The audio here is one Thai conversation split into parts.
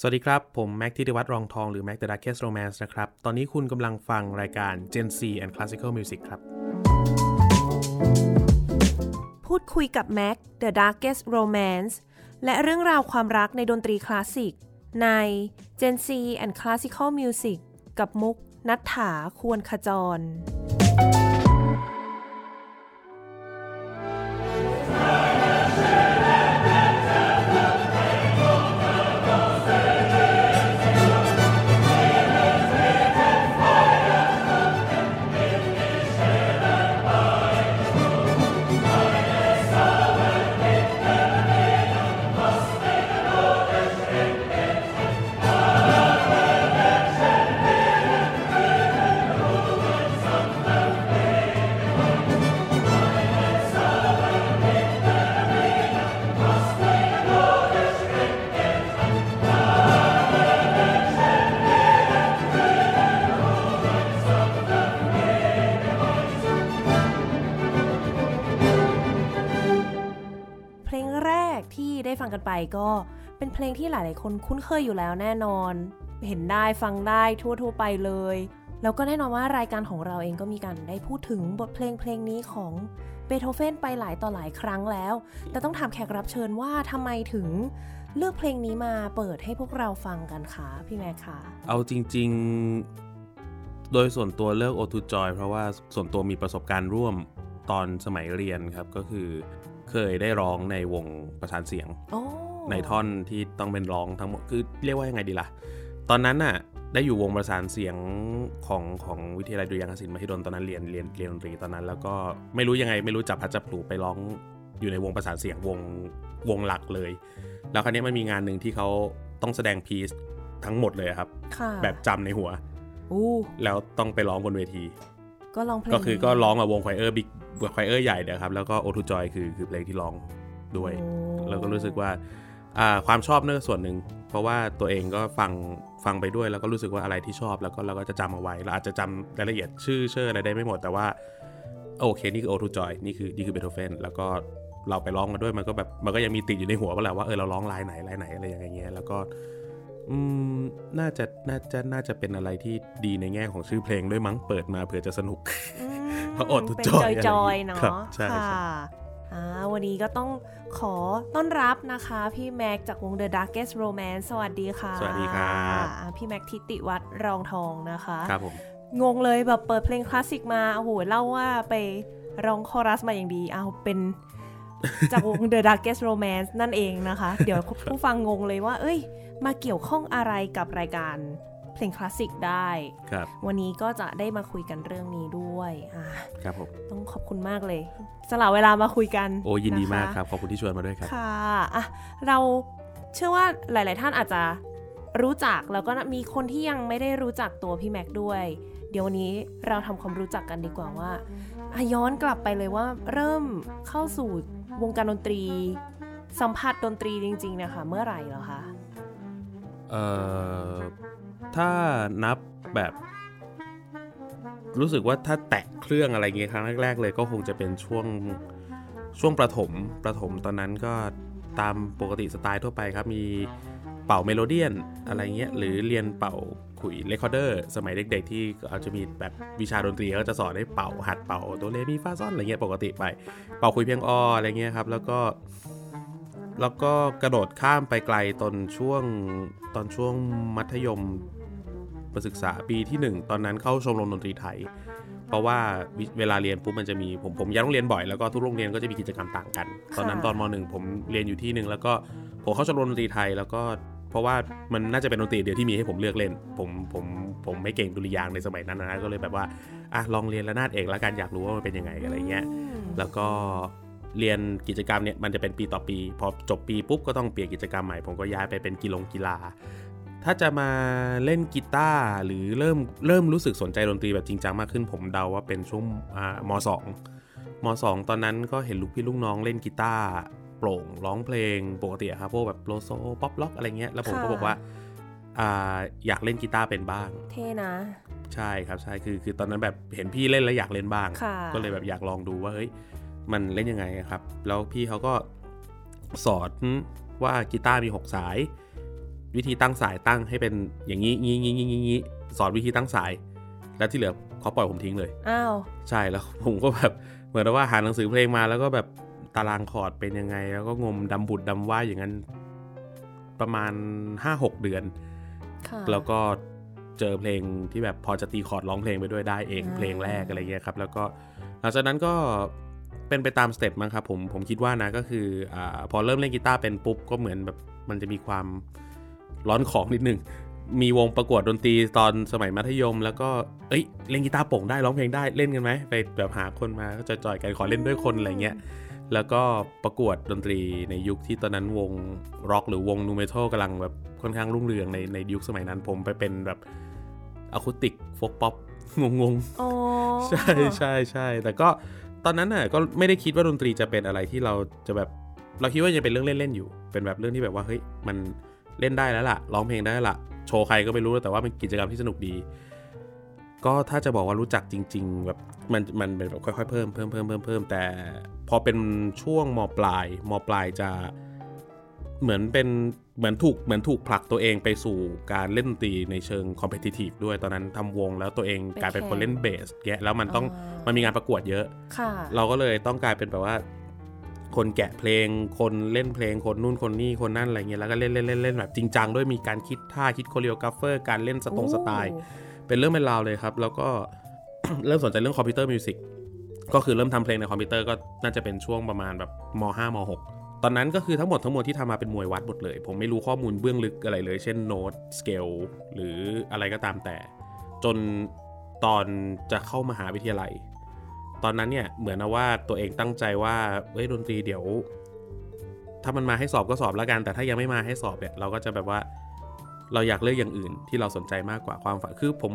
สวัสดีครับ ผมแม็กทิติวัฒน์รองทองหรือ Mac the Darkest Romance นะครับ ตอนนี้คุณกำลังฟังรายการ Gen C and Classical Music ครับ พูดคุยกับ Mac The Darkest Romance และเรื่องราวความรักในดนตรีคลาสสิก ใน Gen C and Classical Music กับมุกนัฐถาควรขจร ไปก็เป็นเพลงที่หลาย ๆ คนคุ้นเคยอยู่แล้วแน่นอน เห็นได้ฟังได้ทั่ว ๆ ไปเลย แล้วก็แน่นอนว่ารายการของเราเองก็มีการได้พูดถึงบทเพลงเพลงนี้ของเบโธเฟนไปหลายต่อหลายครั้งแล้ว แต่ต้องถามแขกรับเชิญว่าทำไมถึงเลือกเพลงนี้มาเปิดให้พวกเราฟังกันคะพี่แม่คะเอาจริง ๆ โดยส่วนตัวเลือก o อ o Joy เพราะว่าส่วนตัวมีประสบการณ์ร่วมตอนสมัยเรียนครับก็คือ เคยได้ร้องในวงประสานเสียงโอ้ในท่อนที่ต้องเป็นร้องทั้งหมดคือเรียกว่ายังไงดีล่ะ ตอนนั้นน่ะได้อยู่วงประสานเสียงของของวิทยาลัยดุริยางคศิลป์มหิดลตอนนั้นเรียนเรียนเรียนดนตรีตอนนั้น แล้วก็ไม่รู้ยังไงไม่รู้จับพัดจับปลูไปร้องอยู่ในวงประสานเสียงวงวงหลักเลย แล้วครั้นี้มันมีงานหนึ่งที่เขาต้องแสดงพีซทั้งหมดเลยครับค่ะแบบจำในหัวอู้แล้วต้องไปร้องบนเวที ก็ลองเพลงก็คือนี้ก็ร้องกับวง choir big choir ใหญ่เลยครับ แล้วก็ Ode to Joy คือคือเพลงที่ร้องด้วยโอ้แล้วก็รู้สึกว่าอ่าความชอบเนี่ยส่วนหนึ่ง เพราะว่าตัวเองก็ฟังฟังไปด้วย แล้วก็รู้สึกว่าอะไรที่ชอบแล้วก็เราก็จะจำเอาไว้เราอาจจะจำรายละเอียดชื่อเชื่ออะไรได้ไม่หมดแต่ว่าโอเคนี่คือ Ode to Joy นี่คือนี่คือเบโธเฟนแล้วก็เราไปร้องมาด้วยมันก็แบบมันก็ยังมีติดอยู่ในหัวว่าแหละว่าเออเราร้องลายไหนลายไหนอะไรอย่างเงี้ยแล้วก็ อืมน่าจะน่าจะน่าจะเป็นอะไรที่ดีในแง่ของชื่อเพลงด้วยมั้งเปิดมาเผื่อจะสนุกอืมเพราะอดทุกเป็นจอยจอยอะไรอย่างงี้ๆเนาะครับใช่ใช่ค่ะอ่าวันนี้ก็ต้องขอต้อนรับนะคะ พี่แม็กจากวง The Darkest Romance สวัสดีค่ะ สวัสดีครับอ่าพี่แม็กทิติวัฒน์รองทองนะคะครับผมงงเลยแบบเปิดเพลงคลาสสิกมาโอ้โหเล่าว่าไปร้องคอรัสมาอย่างดีเอาเป็นจากวง The Darkest Romance นั่นเองนะคะ เดี๋ยวผู้ฟังงงเลยว่า เอ้ย มาเกี่ยวข้องอะไรกับรายการเพลงคลาสสิกได้ครับวันนี้ก็จะได้มาคุยกันเรื่องนี้ด้วยอ่าครับผมต้องขอบคุณมากเลย สละเวลามาคุยกัน โอ้ยินดีมากะะครับ ขอบคุณที่ชวนมาด้วยครับ ค่ะอะเราเชื่อว่าหลาย ๆ ท่านอาจจะรู้จักแล้วก็มีคนที่ยังไม่ได้รู้จักตัวพี่แม็กด้วย เดี๋ยววันนี้เราทำความรู้จักกันดีกว่าว่าอะย้อนกลับไปเลยว่าเริ่มเข้าสู่วงการดนตรี สัมผัสดนตรีจริง ๆ นะคะ เมื่อไหร่เหรอคะ เอ่อถ้านับแบบรู้สึกว่าถ้าแตะเครื่องอะไรเงี้ยครั้งแรก ๆ เลยก็คงจะเป็นช่วงช่วงประถมประถมตอนนั้นก็ตามปกติสไตล์ทั่วไปครับ มีเป่าเมโลเดียนอะไรเงี้ยหรือเรียนเป่าขลุ่ย recorder สมัยเด็ก ๆ ที่เขาจะมีแบบวิชาดนตรีเขาจะสอนให้เป่าหัดเป่าตัวเรมีฟาซอลอะไรเงี้ยปกติไป เป่าขลุ่ยเพียงออะไรเงี้ยครับแล้วก็ แล้วก็กระโดดข้ามไปไกลตอนช่วงตอนช่วงมัธยมประศึกษาปีที่ 1 ตอนนั้นเข้าชมรมดนตรีไทย เพราะว่าวิเวลาเรียนปุ๊บมันจะมีผมผมย้ายโรงเรียนบ่อยแล้วก็ทุกโรงเรียนก็จะมีกิจกรรมต่างกัน ตอนนั้นตอนมหนึ่งผมเรียนอยู่ที่หนึ่งแล้วก็ผมเข้าชมรมดนตรีไทยแล้วก็เพราะว่ามันน่าจะเป็นดนตรีเดียวที่มีให้ผมเลือกเล่น ผมผมผมไม่เก่งดุริยางค์ในสมัยนั้นนะก็เลยแบบว่าอะลองเรียนระนาดเอกแล้วกันอยากรู้ว่ามันเป็นยังไงอะไรเงี้ยแล้วก็ เรียนกิจกรรมเนี่ยมันจะเป็นปีต่อปี พอจบปีปุ๊บก็ต้องเปลี่ยนกิจกรรมใหม่ ผมก็ย้ายไปเป็นกีฬากีฬา ถ้าจะมาเล่นกีตาร์หรือเริ่มเริ่มรู้สึกสนใจดนตรีแบบจริงจังมากขึ้น ผมเดาว่าเป็นช่วงอ่ามสองมสองตอนนั้นก็เห็นลูกพี่ลูกน้องเล่นกีตาร์โปร่งร้องเพลงปกติอะครับพวกแบบโลโซป๊อปล็อกอะไรเงี้ยแล้วผมก็ค่ะบอกว่าอ่าอยากเล่นกีตาร์เป็นบ้าง เท่นะ ใช่ครับใช่คือคือตอนนั้นแบบเห็นพี่เล่นแล้วอยากเล่นบ้างค่ะก็เลยแบบอยากลองดูว่าเฮ้ย มันเล่นยังไงอะครับ แล้วพี่เขาก็สอนว่ากีตาร์มี 6 สาย วิธีตั้งสายตั้งให้เป็นอย่างนี้งี้งี้งี้งี้สอนวิธีตั้งสาย แล้วที่เหลือเขาปล่อยผมทิ้งเลยอ้าวใช่แล้วผมก็แบบเหมือนกับว่าหาหนังสือเพลงมาแล้วก็แบบตารางคอร์ดเป็นยังไง แล้วก็งมดำผุดดำว่ายอย่างนั้นประมาณ 5-6 เดือนค่ะแล้วก็เจอเพลงที่แบบพอจะตีคอร์ดร้องเพลงไปด้วยได้เองอ่าเพลงแรกอะไรเงี้ยครับ แล้วก็หลังจากนั้นก็ เป็นไปตาม step มั้งครับผมผมคิดว่านะก็คืออาพอเริ่มเล่นกีตาร์เป็นปุ๊บก็เหมือนแบบมันจะมีความร้อนของนิดนึงมีวงประกวดดนตรีตอนสมัยมัธยม แล้วก็เอ้ยเล่นกีตาร์โปร่งได้ร้องเพลงได้เล่นกันไหมไปแบบหาคนมาก็จอยๆกันขอเล่นด้วยคนอะไรเงี้ยแล้วก็ประกวดดนตรีในยุคที่ตอนนั้นวงร็อกหรือวงนูเมทัลกำลังแบบค่อนข้างรุ่งเรืองในในยุคสมัยนั้นผมไปเป็นแบบอะคูติกโฟกป๊อปงงอ๋อๆใช่ใช่ใช่แต่ก็ ตอนนั้นน่ะก็ไม่ได้คิดว่าดนตรีจะเป็นอะไรที่เราจะแบบเราคิดว่ายังเป็นเรื่องเล่นๆอยู่ เป็นแบบเรื่องที่แบบว่าเฮ้ยมันเล่นได้แล้วล่ะร้องเพลงได้ละโชว์ใครก็ไม่รู้แต่ว่าเป็นกิจกรรมที่สนุกดี ก็ถ้าจะบอกว่ารู้จักจริง ๆ แบบมันมันเป็นแบบค่อยๆเพิ่มเพิ่มเพิ่มเพิ่มเพิ่มแต่พอเป็นช่วงมปลายมปลายจะ เหมือนเป็นเหมือนถูกเหมือนถูกผลักตัวเองไปสู่การเล่นดนตรีในเชิงคอมเพติทีฟด้วยตอนนั้นทำวงแล้วตัวเองกลายเป็นคนเล่นเบสแกะแล้วมันต้องมันมีงานประกวดเยอะค่ะเราก็เลยต้องกลายเป็นแบบว่า คนแกะเพลง คนเล่นเพลงคนนู่นคนนี่คนนั่นอะไรเงี้ยแล้วก็เล่นเล่นเล่นเล่นแบบจริงจังด้วยมีการคิดท่าคิด choreographer การเล่นสตริงสไตล์ เป็นเรื่องเป็นราวเลยครับ แล้วก็เริ่มสนใจเรื่อง computer music ก็คือเริ่มทำเพลงในคอมพิวเตอร์ก็น่าจะเป็นช่วงประมาณแบบม 5 ม6ต อนนั้นก็คือทั้งหมดทั้งมวลที่ทำมาเป็นมวยวัดหมดเลย ผมไม่รู้ข้อมูลเบื้องลึกอะไรเลย เช่นโน้ตสเกลหรืออะไรก็ตามแต่ จนตอนจะเข้ามหาวิทยาลัย ตอนนั้นเนี่ยเหมือนนะว่าตัวเองตั้งใจว่าเฮ้ยดนตรีเดี๋ยว ถ้ามันมาให้สอบก็สอบแล้วกัน แต่ถ้ายังไม่มาให้สอบเนี่ยเราก็จะแบบว่า เราอยากเลือกอย่างอื่นที่เราสนใจมากกว่าความฝันคือผม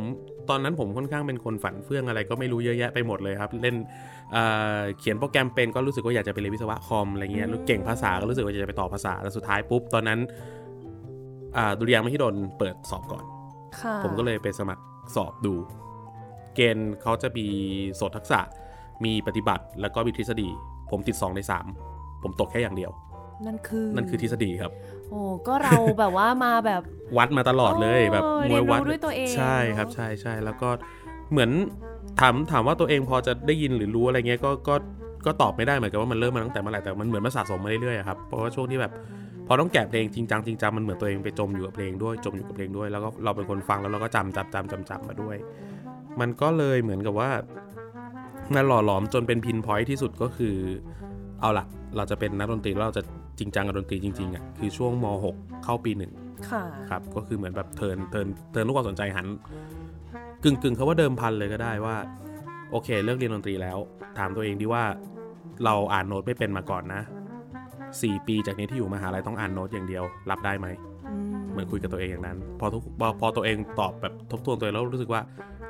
ตอนนั้นผมค่อนข้างเป็นคนฝันเฟื่องอะไรก็ไม่รู้เยอะแยะไปหมดเลยครับ เล่นเอ่อเขียนโปรแกรมเป็นก็รู้สึกว่าอยากจะไปเรียนวิศวะคอมอะไรเงี้ยแล้วเก่งภาษาก็รู้สึกว่าอยากจะไปต่อภาษาแล้วสุดท้ายปุ๊บตอนนั้นอ่าดุริยางค์มหิดลเปิดสอบก่อนค่ะผมก็เลยไปสมัครสอบดู เกณฑ์เขาจะมีโสตทักษะ มีปฏิบัติแล้วก็มีทฤษฎี ผมติด 2 ใน 3 ผมตกแค่อย่างเดียว นั่นคือ นั่นคือทฤษฎีครับ โอ้ก็เราแบบว่ามาแบบวัดมาตลอดเลยโอ้แบบมเรีวยยนรู้วัดด้วยตัวเองใช่ครับใช่ใช่แล้วก็เหมือนถามถามว่าตัวเองพอจะได้ยินหรือรู้อะไรเงี้ยก็ก็ก็ตอบไม่ได้เหมือนกันว่ามันเริ่มมาตั้งแต่เมื่อไหร่แต่มันเหมือนมาสะสมมาเรื่อยๆอะครับเพราะว่าช่วงที่แบบพอต้องแกะเพลงจริงจังจริงจังมันเหมือนตัวเองไปจมอยู่กับเพลงด้วยจมอยู่กับเพลงด้วย แล้วก็เราเป็นคนฟังแล้วเราก็จำจำจำจำจำมาด้วย มันก็เลยเหมือนกับว่ามันหล่อหลอมจนเป็นพินพอยที่สุดก็คือ เอาละ เราจะเป็นนักดนตรีแล้วเราจะจริงจังกับดนตรีจริงๆอะคือช่วงม .6 เข้าปีหนึ่งค่ะครับก็คือเหมือนแบบเทิร์นเทิร์นเทิร์นลูกความสนใจหันกึ่งกึ่งเขาว่าเดิมพันเลยก็ได้ว่า โอเคเลิกเรียนดนตรีแล้ว ถามตัวเองดีว่าเราอ่านโน้ตไม่เป็นมาก่อนนะสี่ปีจากนี้ที่อยู่มหาลัยต้องอ่านโน้ตอย่างเดียว รับได้ไหมอืมเหมือนคุยกับตัวเองอย่างนั้น พอทุกพอพอตัวเองตอบแบบทบทวนตัวเองแล้วรู้สึกว่า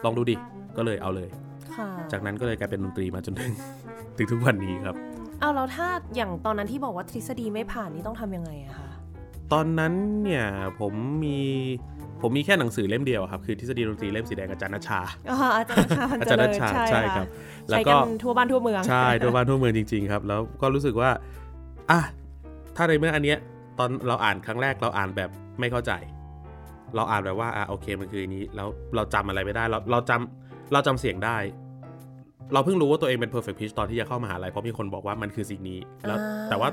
ลองดูดิก็เลยเอาเลยค่ะจากนั้นก็เลยกลายเป็นดนตรีมาจนถึงถึงทุกวันนี้ครับ เอาแล้วถ้าอย่างตอนนั้นที่บอกว่าทฤษฎีไม่ผ่านนี่ต้องทำยังไงอะคะ ตอนนั้นเนี่ยผมมีผมมีแค่หนังสือเล่มเดียวครับ คือทฤษฎีดนตรีเล่มสีแดงอาจารย์นัชชาอ๋ออาจารย์ชาพันอาเจจารย์รินัชญชาใช่ใช่ค่ะครับ แล้วใช้ก็กันทั่วบ้านทั่วเมืองใช่ทั่วบ้านทั่วเมืองจริงๆครับ แล้วก็รู้สึกว่าอะถ้าในเมื่ออันเนี้ยตอนเราอ่านครั้งแรกเราอ่านแบบไม่เข้าใจ เราอ่านแบบว่าอะโอเคมันคืออันนี้แล้วเราจำอะไรไม่ได้ เราเราจำเราจำเสียงได้ เราเพิ่งรู้ว่าตัวเองเป็น perfect pitch ตอนที่จะเข้ามหาลัยเพราะมีคนบอกว่ามันคือสิ่งนี้แล้วอ่าแต่ว่า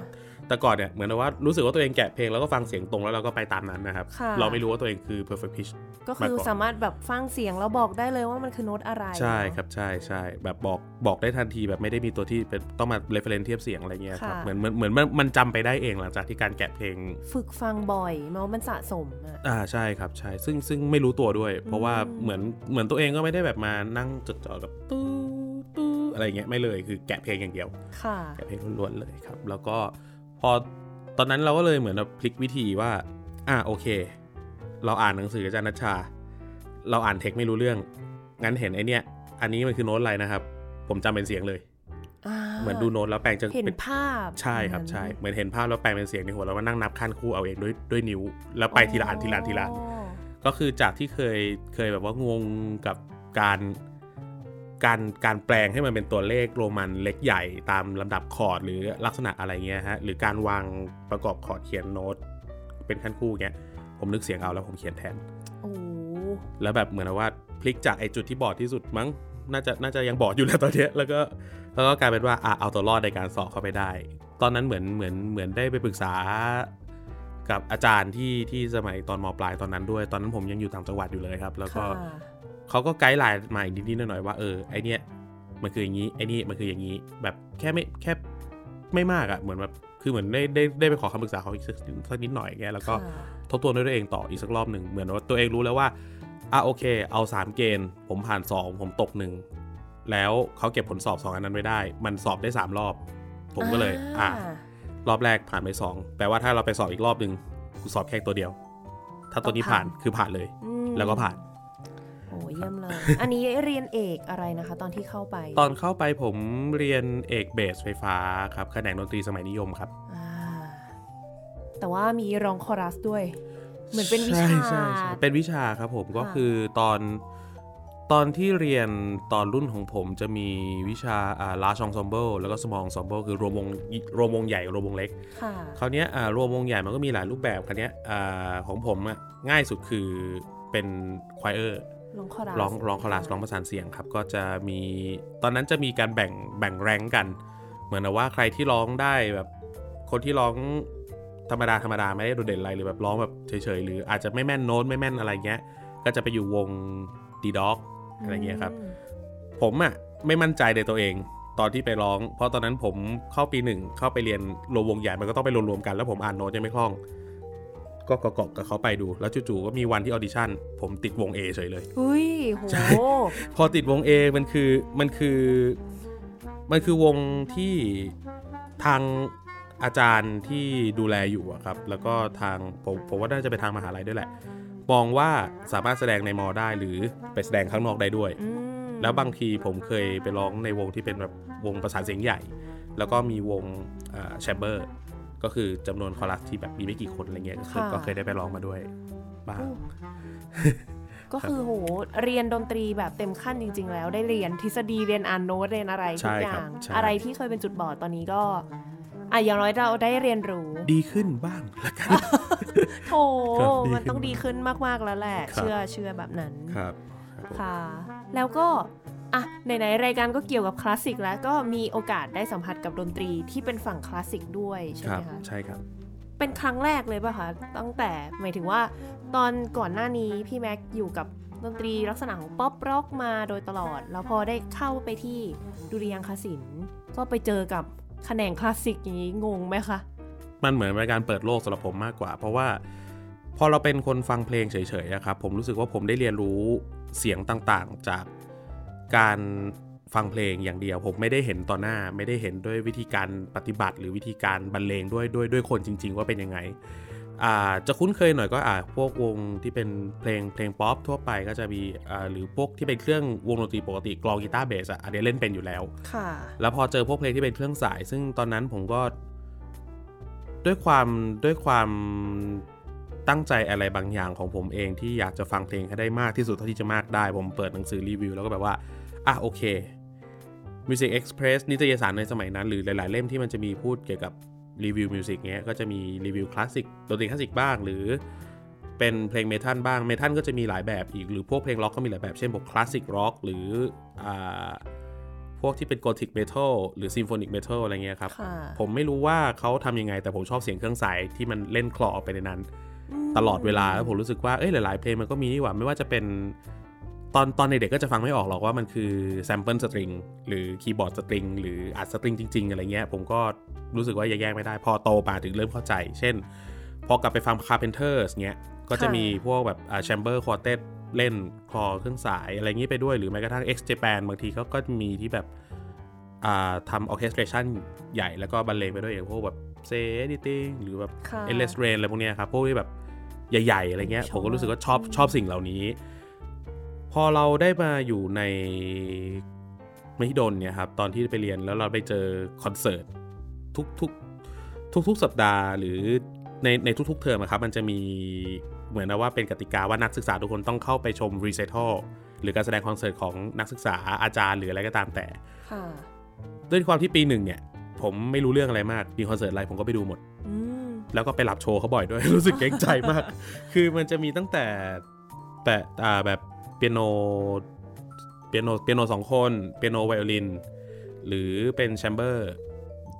แต่ก่อนเนี่ยเหมือนกับว่ารู้สึกว่าตัวเองแกะเพลงแล้วก็ฟังเสียงตรงแล้วเราก็ไปตามนั้นนะครับค่ะเราไม่รู้ว่าตัวเองคือ perfect pitch ก็คือมาก่อนสามารถแบบฟังเสียงแล้วบอกได้เลยว่ามันคือโน้ตอะไร ใช่เนอะครับใช่ใช่แบบบอกบอกได้ทันทีแบบไม่ได้มีตัวที่เป็นต้องมา reference เทียบเสียงอะไรเงี้ยครับค่ะเหมือนเหมือนเหมือนมันมันจำไปได้เองหลังจากที่การแกะเพลง ฝึกฟังบ่อยมาว่ามันสะสมอะอ่าใช่ครับใช่ซึ่งซึ่งไม่รู้ตัวด้วย เพราะว่าอืมเหมือนเหมือนตัวเองก็ไม่ได้แบบมานั่งจดจ่อกับตู้ตู้ อะไรเงี้ยไม่เลยคือแกะเพลงอย่างเดียวค่ะแกะเพลงล้วนๆเลยครับ แล้วก็พอตอนนั้นเราก็เลยเหมือนแบบพลิกวิธีว่า อ่าโอเค เราอ่านหนังสืออาจารย์นัชชา เราอ่านเทคไม่รู้เรื่อง งั้นเห็นไอเนี้ยอันนี้มันคือโน้ตอะไรนะครับ ผมจำเป็นเสียงเลยาเหมือนดูโน้ตแล้วแปลงจะเห็นเป็นภาพ ใช่ครับใช่เหมือนเห็นภาพแล้วแปลงเป็นเสียงในหัวแล้วมานั่งนับขั้นคู่เอาเองด้วยด้วยนิ้ว แล้วไปทีละอันทีละอันทีละอันอ๋อก็คือจากที่เคยเคยแบบว่างงกับการ การการแปลงให้มันเป็นตัวเลขโรมันเล็กใหญ่ตามลำดับคอร์ดหรือลักษณะอะไรเงี้ยฮะหรือการวางประกอบคอร์ดเขียนโน้ตเป็นขั้นคู่เงี้ยผมนึกเสียงเอาแล้วผมเขียนแทนโอ้แล้วแบบเหมือนว่าพลิกจากไอ้จุดที่บอดที่สุดมั้งน่าจะน่าจะยังบอดอยู่แล้วตอนเนี้ยแล้วก็แล้วก็กลายเป็นว่าอะเอาตัวรอดในการสอบเข้าไปได้ ตอนนั้นเหมือนเหมือนเหมือนได้ไปปรึกษากับอาจารย์ที่ที่สมัยตอนมปลายตอนนั้นด้วย ตอนนั้นผมยังอยู่ต่างจังหวัดอยู่เลยครับ แล้วก็ เขาก็ guideline มาอีกนิดๆหน่อยๆว่าเออไอเนี้ยมันคืออย่างนี้ไอนี่มันคืออย่างนี้ แบบแค่ไม่แค่ไม่มากอะเหมือนแบบคือเหมือนได้ได้ได้ไปขอคำปรึกษาเขาอีกสักสักนิดหน่อยอย่างเงี้ยแล้วก็ค่ะทบทวนด้วยตัวเองต่ออีกสักรอบหนึ่งเหมือนว่าตัวเองรู้แล้วว่าอะโอเค เอาสามเกณฑ์ ผมผ่านสองผมตกหนึ่งแล้วเขาเก็บผลสอบสองอันนั้นไว้ได้ มันสอบได้สามรอบ ผมก็เลย อะรอบแรกผ่านไปสองแปลว่าถ้าเราไปสอบอีกรอบหนึ่งกูสอบแค่ตัวเดียว ถ้าตัวนี้ผ่านคือผ่านเลยอืมแล้วก็ผ่านโอ้ เยี่ยมเลย อันนี้เรียนเอกอะไรนะคะ ตอนที่เข้าไป ตอนเข้าไปผมเรียนเอกเบสไฟฟ้าครับแขนงดนตรีสมัยนิยมครับอ่าแต่ว่ามีร้องคอรัสด้วย เหมือนเป็นวิชาใช่ใช่ใช่เป็นวิชาครับผมก็ค่ะคือตอนตอนที่เรียนตอนรุ่นของผมจะมีวิชาอ่า large ensemble แล้วก็ small ensemble คือรวมวงรวมวงใหญ่รวมวงเล็กค่ะคราวเนี้ยอ่ารวมวงใหญ่มันก็มีหลายรูปแบบคราวเนี้ยอ่าของผมอะง่ายสุดคือเป็น choir ร้ องคอรัสร้องร้องคอรัสร้องประสานเสียงครับ ก็จะมีตอนนั้นจะมีการแบ่งแบ่งแรงกัน เหมือนกับว่าใครที่ร้องได้แบบ คนที่ร้องธรรมดาธรรมดาไม่ได้โดดเด่นอะไรหรือแบบร้องแบบเฉยๆหรืออาจจะไม่แม่นโน้ตไม่แม่นอะไรเงี้ย ก็จะไปอยู่วงดีด็อกอะไรเงี้ยครับอืมผมอะไม่มั่นใจในตัวเองตอนที่ไปร้อง เพราะตอนนั้นผมเข้าปีหนึ่งเข้าไปเรียนรวมวงใหญ่มันก็ต้องไปรวมๆกัน แล้วผมอ่านโน้ตยังไม่คล่อง ก็เกาะๆกับเขาไปดู แล้วจู่ๆก็มีวันที่ออดิชั่น ผมติดวง A เฉยเลยเฮ้ยโหใช่พอติดวง A มันคือมันคือมันคือวงที่ทางอาจารย์ที่ดูแลอยู่อะครับ แล้วก็ทางผมผมว่าน่าจะเป็นทางมหาลัยด้วยแหละ มองว่าสามารถแสดงในมอได้หรือไปแสดงข้างนอกได้ด้วยอืมแล้วบางทีผมเคยไปร้องในวงที่เป็นแบบวงประสานเสียงใหญ่ แล้วก็มีวงแชมเบอร์ ก็คือจำนวนคอรัสที่แบบมีไม่กี่คนอะไรเงี้ยก็คือก็เคยได้ไปร้องมาด้วยบ้างก็คือโหเรียนดนตรีแบบเต็มขั้นจริง ๆ แล้วได้เรียนทฤษฎีเรียนอ่านโน้ตเรียนอะไรทุใช่กอครัย่าบงใช่อะไรที่เคยเป็นจุดบอดตอนนี้ก็อะอย่างน้อยเราได้เรียนรู้ ดีขึ้นบ้างละกันโถครับดีมันต้องดีขึ้นมากๆแล้วแหละครับเชื่อเชื่อแบบนั้นครับครับผมค่ะ แล้วก็ อะไหนๆรายการก็เกี่ยวกับคลาสสิกแล้วก็มีโอกาสได้สัมผัสกับดนตรีที่เป็นฝั่งคลาสสิกด้วยใช่คไหรัมบคะใช่ครับ เป็นครั้งแรกเลยป่ะคะตั้งแต่หมายถึงว่า ตอนก่อนหน้านี้พี่แม็กอยู่กับดนตรีลักษณะของป๊อปร็อกมาโดยตลอด แล้วพอได้เข้าไปที่ดุริยางคศิลป์ก็ไปเจอกับแขนงคลาสสิกอย่างนี้งงไหมคะ มันเหมือนเป็นการเปิดโลกสำหรับผมมากกว่า เพราะว่าพอเราเป็นคนฟังเพลงเฉยๆอะครับผมรู้สึกว่าผมได้เรียนรู้เสียงต่างๆ จาก การฟังเพลงอย่างเดียว ผมไม่ได้เห็นต่อหน้า ไม่ได้เห็นด้วยวิธีการปฏิบัติ หรือวิธีการบรรเลงด้วยด้วยด้วยคนจริง ๆ ว่าเป็นยังไงอ่าจะคุ้นเคยหน่อยก็อ่าพวกวงที่เป็นเพลงเพลงป๊อปทั่วไปก็จะมีอ่าหรือพวกที่เป็นเครื่องวงดนตรีปกติกลองกีตาร์เบสอะอันนี้เล่นเป็นอยู่แล้วค่ะแล้วพอเจอพวกเพลงที่เป็นเครื่องสาย ซึ่งตอนนั้นผมก็ด้วยความด้วยความตั้งใจอะไรบางอย่างของผมเองที่อยากจะฟังเพลงให้ได้มากที่สุดเท่าที่จะมากได้ ผมเปิดหนังสือรีวิวแล้วก็แบบว่า อะโอเค Music Express นิตยสารในสมัยนั้น หรือหลายๆ เล่มที่มันจะมีพูดเกี่ยวกับรีวิว music เงี้ยก็จะมีรีวิวคลาสสิกดนตรีคลาสสิกบ้าง หรือเป็นเพลงเมทัลบ้างเมทัลก็จะมีหลายแบบอีก หรือพวกเพลงร็อกก็มีหลายแบบ เช่นพวก classic rock หรืออ่าพวกที่เป็น Gothic Metal หรือ Symphonic Metal อะไรเงี้ยครับค่ะผมไม่รู้ว่าเขาทำยังไง แต่ผมชอบเสียงเครื่องสายที่มันเล่นคลอไปในนั้น ตลอดเวลาแล้วผมรู้สึกว่าเอ้ยหลาย ๆ เพลงมันก็มีนี่หว่าไม่ว่าจะเป็น ตอนตอนในเด็กก็จะฟังไม่ออกหรอกว่ามันคือ sample string หรือ keyboard string หรืออัด string จริง ๆ อะไรเงี้ย ผมก็รู้สึกว่าแยกไม่ได้ พอโตมาถึงเริ่มเข้าใจ เช่น พอกลับไปฟัง Carpenters เงี้ย ก็จะมีพวกแบบอ่า chamber quartet เล่นคลอเครื่องสายอะไรอย่างนี้ไปด้วย หรือแม้กระทั่ง X Japan บางทีเขาก็มีที่แบบอ่าทำออเคสตร t ชันใหญ่แล้วก็บรรเลงไปด้วยอย่างพวกแบบSay Anything หรือแบบค่ะ Endless Rain อะไรพวกเนี้ยครับ พวกที่แบบใหญ่ ๆ อะไรเงี้ยชอบผมก็รู้สึกว่าชอบชอบสิ่งเหล่านี้พ อเราได้มาอยู่ในมหิดลเนี่ยครับตอนที่ไปเรียนแล้วเราไปเจอคอนเสิร์ตทุกทุกทุกทุกๆสัปดาห์หรือในในทุกๆเทอมอะครับมันจะมีเหมือนนะว่าเป็นกติกาว่านักศึกษาทุกคนต้องเข้าไปชมรีเซ t ทัลหรือการแสดงคอนเสิร์ตของนักศึกษาอาจารย์หรืออะไรก็ตามแต่ค่ะด้วยความที่ปีหนึ่งเนี่ย ผมไม่รู้เรื่องอะไรมากมีคอนเสิร์ตอะไรผมก็ไปดูหมดอืมแล้วก็ไปหลับโชว์เขาบ่อยด้วยรู้สึกเกรงใจมาก คือมันจะมีตั้งแต่แต่อ่าแบบ เปียโนเปียโนเปียโนสองคนเปียโนไวโอลิน หรือเป็น chamber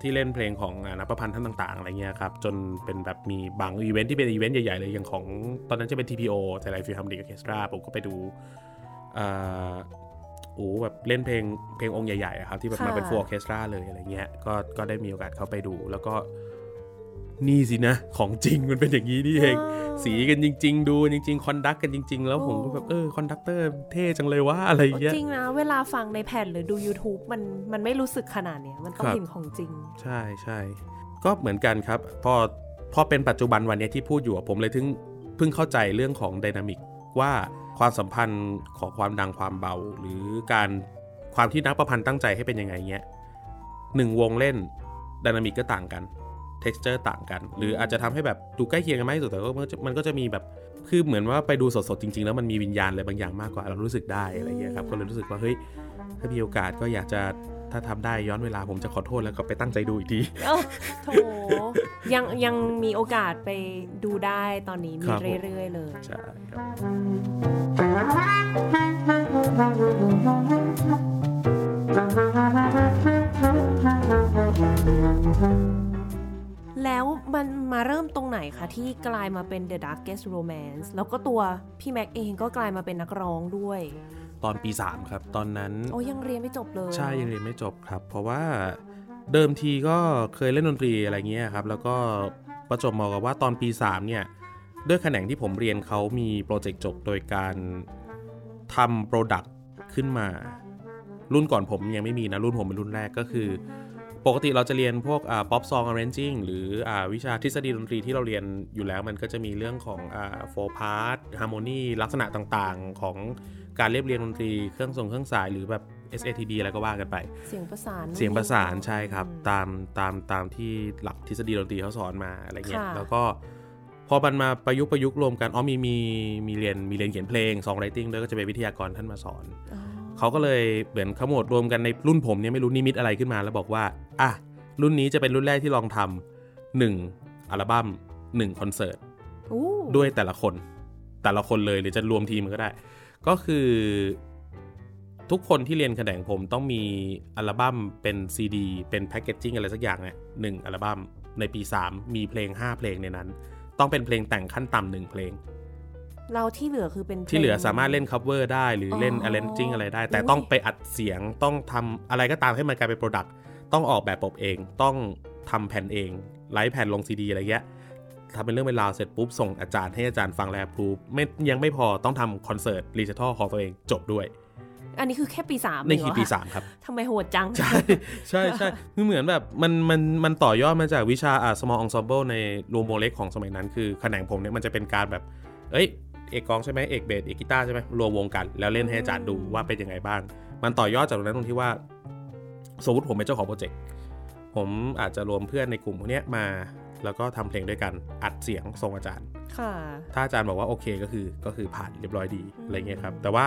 ที่เล่นเพลงของอ่านักประพันธ์ท่านต่าง ๆ อะไรเงี้ยครับ จนเป็นแบบมีบางอีเวนท์ที่เป็นอีเวนต์ใหญ่ ๆ เลยอย่างของตอนนั้นจะเป็น TPO Thailand Philharmonic Orchestra ผมก็ไปดูอ่าโอ้แบบเล่นเพลงเพลงองค์ใหญ่ๆอะครับที่แบบมาเป็นค่ะ full orchestra เลยอะไรเงี้ยก็ก็ได้มีโอกาสเข้าไปดู แล้วก็ นี่สินะ ของจริงมันเป็นอย่างนี้นี่เอง สีกันจริง ๆ ดูจริง ๆ conduct กันจริง ๆ แล้วผมก็แบบเออ conductor เท่จังเลยว่าอะไรเงี้ยจริงนะ เวลาฟังในแผ่นหรือดู YouTube มันมันไม่รู้สึกขนาดเนี้ยมันต้องครับเห็นของจริง ใช่ใช่ก็เหมือนกันครับพอพอเป็นปัจจุบันวันเนี้ยที่พูดอยู่อะผมเลยถึงเพิ่งเข้าใจเรื่องของไดนามิกว่าความสัมพันธ์ของความดังความเบา หรือการความที่นักประพันธ์ตั้งใจให้เป็นยังไงเงี้ยหนึ่งวงเล่นไดนามิกก็ต่างกัน texture ต่างกัน หรืออาจจะทำให้แบบดูใกล้เคียงกันมากที่สุดแต่ก็มันก็จะมันก็จะมีแบบคือเหมือนว่าไปดูสดๆจริง ๆ แล้วมันมีวิญญาณอะไรบางอย่างมากกว่าเรารู้สึกได้อะไรเงี้ยครับก็เลยรู้สึกว่าเฮ้ยถ้ามีโอกาสก็อยากจะถ้าทำได้ย้อนเวลาผมจะขอโทษแล้วก็ไปตั้งใจดูอีกทีเอ้าโถยังยังมีโอกาสไปดูได้ตอนนี้มีครับผมเรื่อย ๆ เลย ใช่ครับ แล้วมันมาเริ่มตรงไหนคะ ที่กลายมาเป็น The Darkest Romance แล้วก็ตัวพี่แม็กเองก็กลายมาเป็นนักร้องด้วย ตอนปี 3 ครับ ตอนนั้น โอ้ยังเรียนไม่จบเลย ใช่ยังเรียนไม่จบครับ เพราะว่าเดิมทีก็เคยเล่นดนตรีอะไรเงี้ยครับ แล้วก็ประจวบเหมาะกับว่าตอนปี 3 เนี่ย ด้วยแขนงที่ผมเรียนเขามี project จบโดยการทำ product ขึ้นมา รุ่นก่อนผมยังไม่มีนะ รุ่นผมเป็นรุ่นแรกก็คือ ปกติเราจะเรียนพวกอ่า pop song arranging หรืออ่าวิชาทฤษฎีดนตรีที่เราเรียนอยู่แล้วมันก็จะมีเรื่องของอ่า four part harmony ลักษณะต่างๆ ของการเรียบเรียงดนตรีเครื่องทรงเครื่องสายหรือแบบ SATB อะไรก็ว่ากันไป เสียงประสาน เสียงประสานใช่ครับอืมตามตามตามที่หลักทฤษฎีดนตรีเขาสอนมาอะไรเงี้ยค่ะแล้วก็พอมันมาประยุกต์ประยุกต์รวมกันอ๋อมีมีมีเรียนมีเรียนเขียนเพลง songwriting ด้วยก็จะเป็นวิทยากรท่านมาสอนอ๋อ เขาก็เลยเหมือนขมวดรวมกันในรุ่นผมเนี่ยไม่รู้นิมิตอะไรขึ้นมาแล้วบอกว่าอะรุ่นนี้จะเป็นรุ่นแรกที่ลองทำหนึ่งอัลบั้มหนึ่งคอนเสิร์ตอู้ด้วยแต่ละคน แต่ละคนเลยหรือจะรวมทีมก็ได้ ก็คือ ทุกคนที่เรียนแขนงผมต้องมีอัลบั้มเป็นซีดีเป็น packaging อะไรสักอย่างเนี่ยหนึ่งอัลบั้มในปี 3 มีเพลง 5 เพลงในนั้น ต้องเป็นเพลงแต่งขั้นต่ำหนึ่งเพลง เราที่เหลือคือเป็นที่เหลือพงสามารถเล่น cover ได้หรือเล่นอ๋อ arranging อะไรได้ แต่อุ๊ยต้องไปอัดเสียงต้องทำอะไรก็ตามให้มันกลายเป็น product ต้องออกแบบปกเองต้องทำแผ่นเอง write แผ่นลงซีดีอะไรเงี้ยทำเป็นเรื่องเป็นราวเสร็จปุ๊บ ส่งอาจารย์ให้อาจารย์ฟัง approve ไม่ยังไม่พอต้องทำคอนเสิร์ต recital ของตัวเองจบด้วย อันนี้คือแค่ปีสามนี่คือปีเงเหระ3ครับทำไมโหดจัง ใช่ใช่ใช่คือเหมือนแบบมันมันมันต่อยอดมาจากวิชาอ่า small ensemble ในรวมวงเล็กของสมัยนั้น คือแขนงผมเนี่ยมันจะเป็นการแบบ เอ้ย เอกกลองใช่ไหมเอกเบสเอกกีตาร์ใช่ไหมรวมวงกัน แล้วเล่นให้อาจารย์ดูว่าเป็นยังไงบ้าง มันต่อยอดจากตรงนั้นตรงที่ว่า สมมติผมเป็นเจ้าของโปรเจกต์ผมอาจจะรวมเพื่อนในกลุ่มพวกเนี้ยมา แล้วก็ทำเพลงด้วยกันอัดเสียงส่งอาจารย์ ค่ะ ถ้าอาจารย์บอกว่าโอเคก็คือก็คือผ่านเรียบร้อยดีอะไรเงี้ยครับ แต่ว่า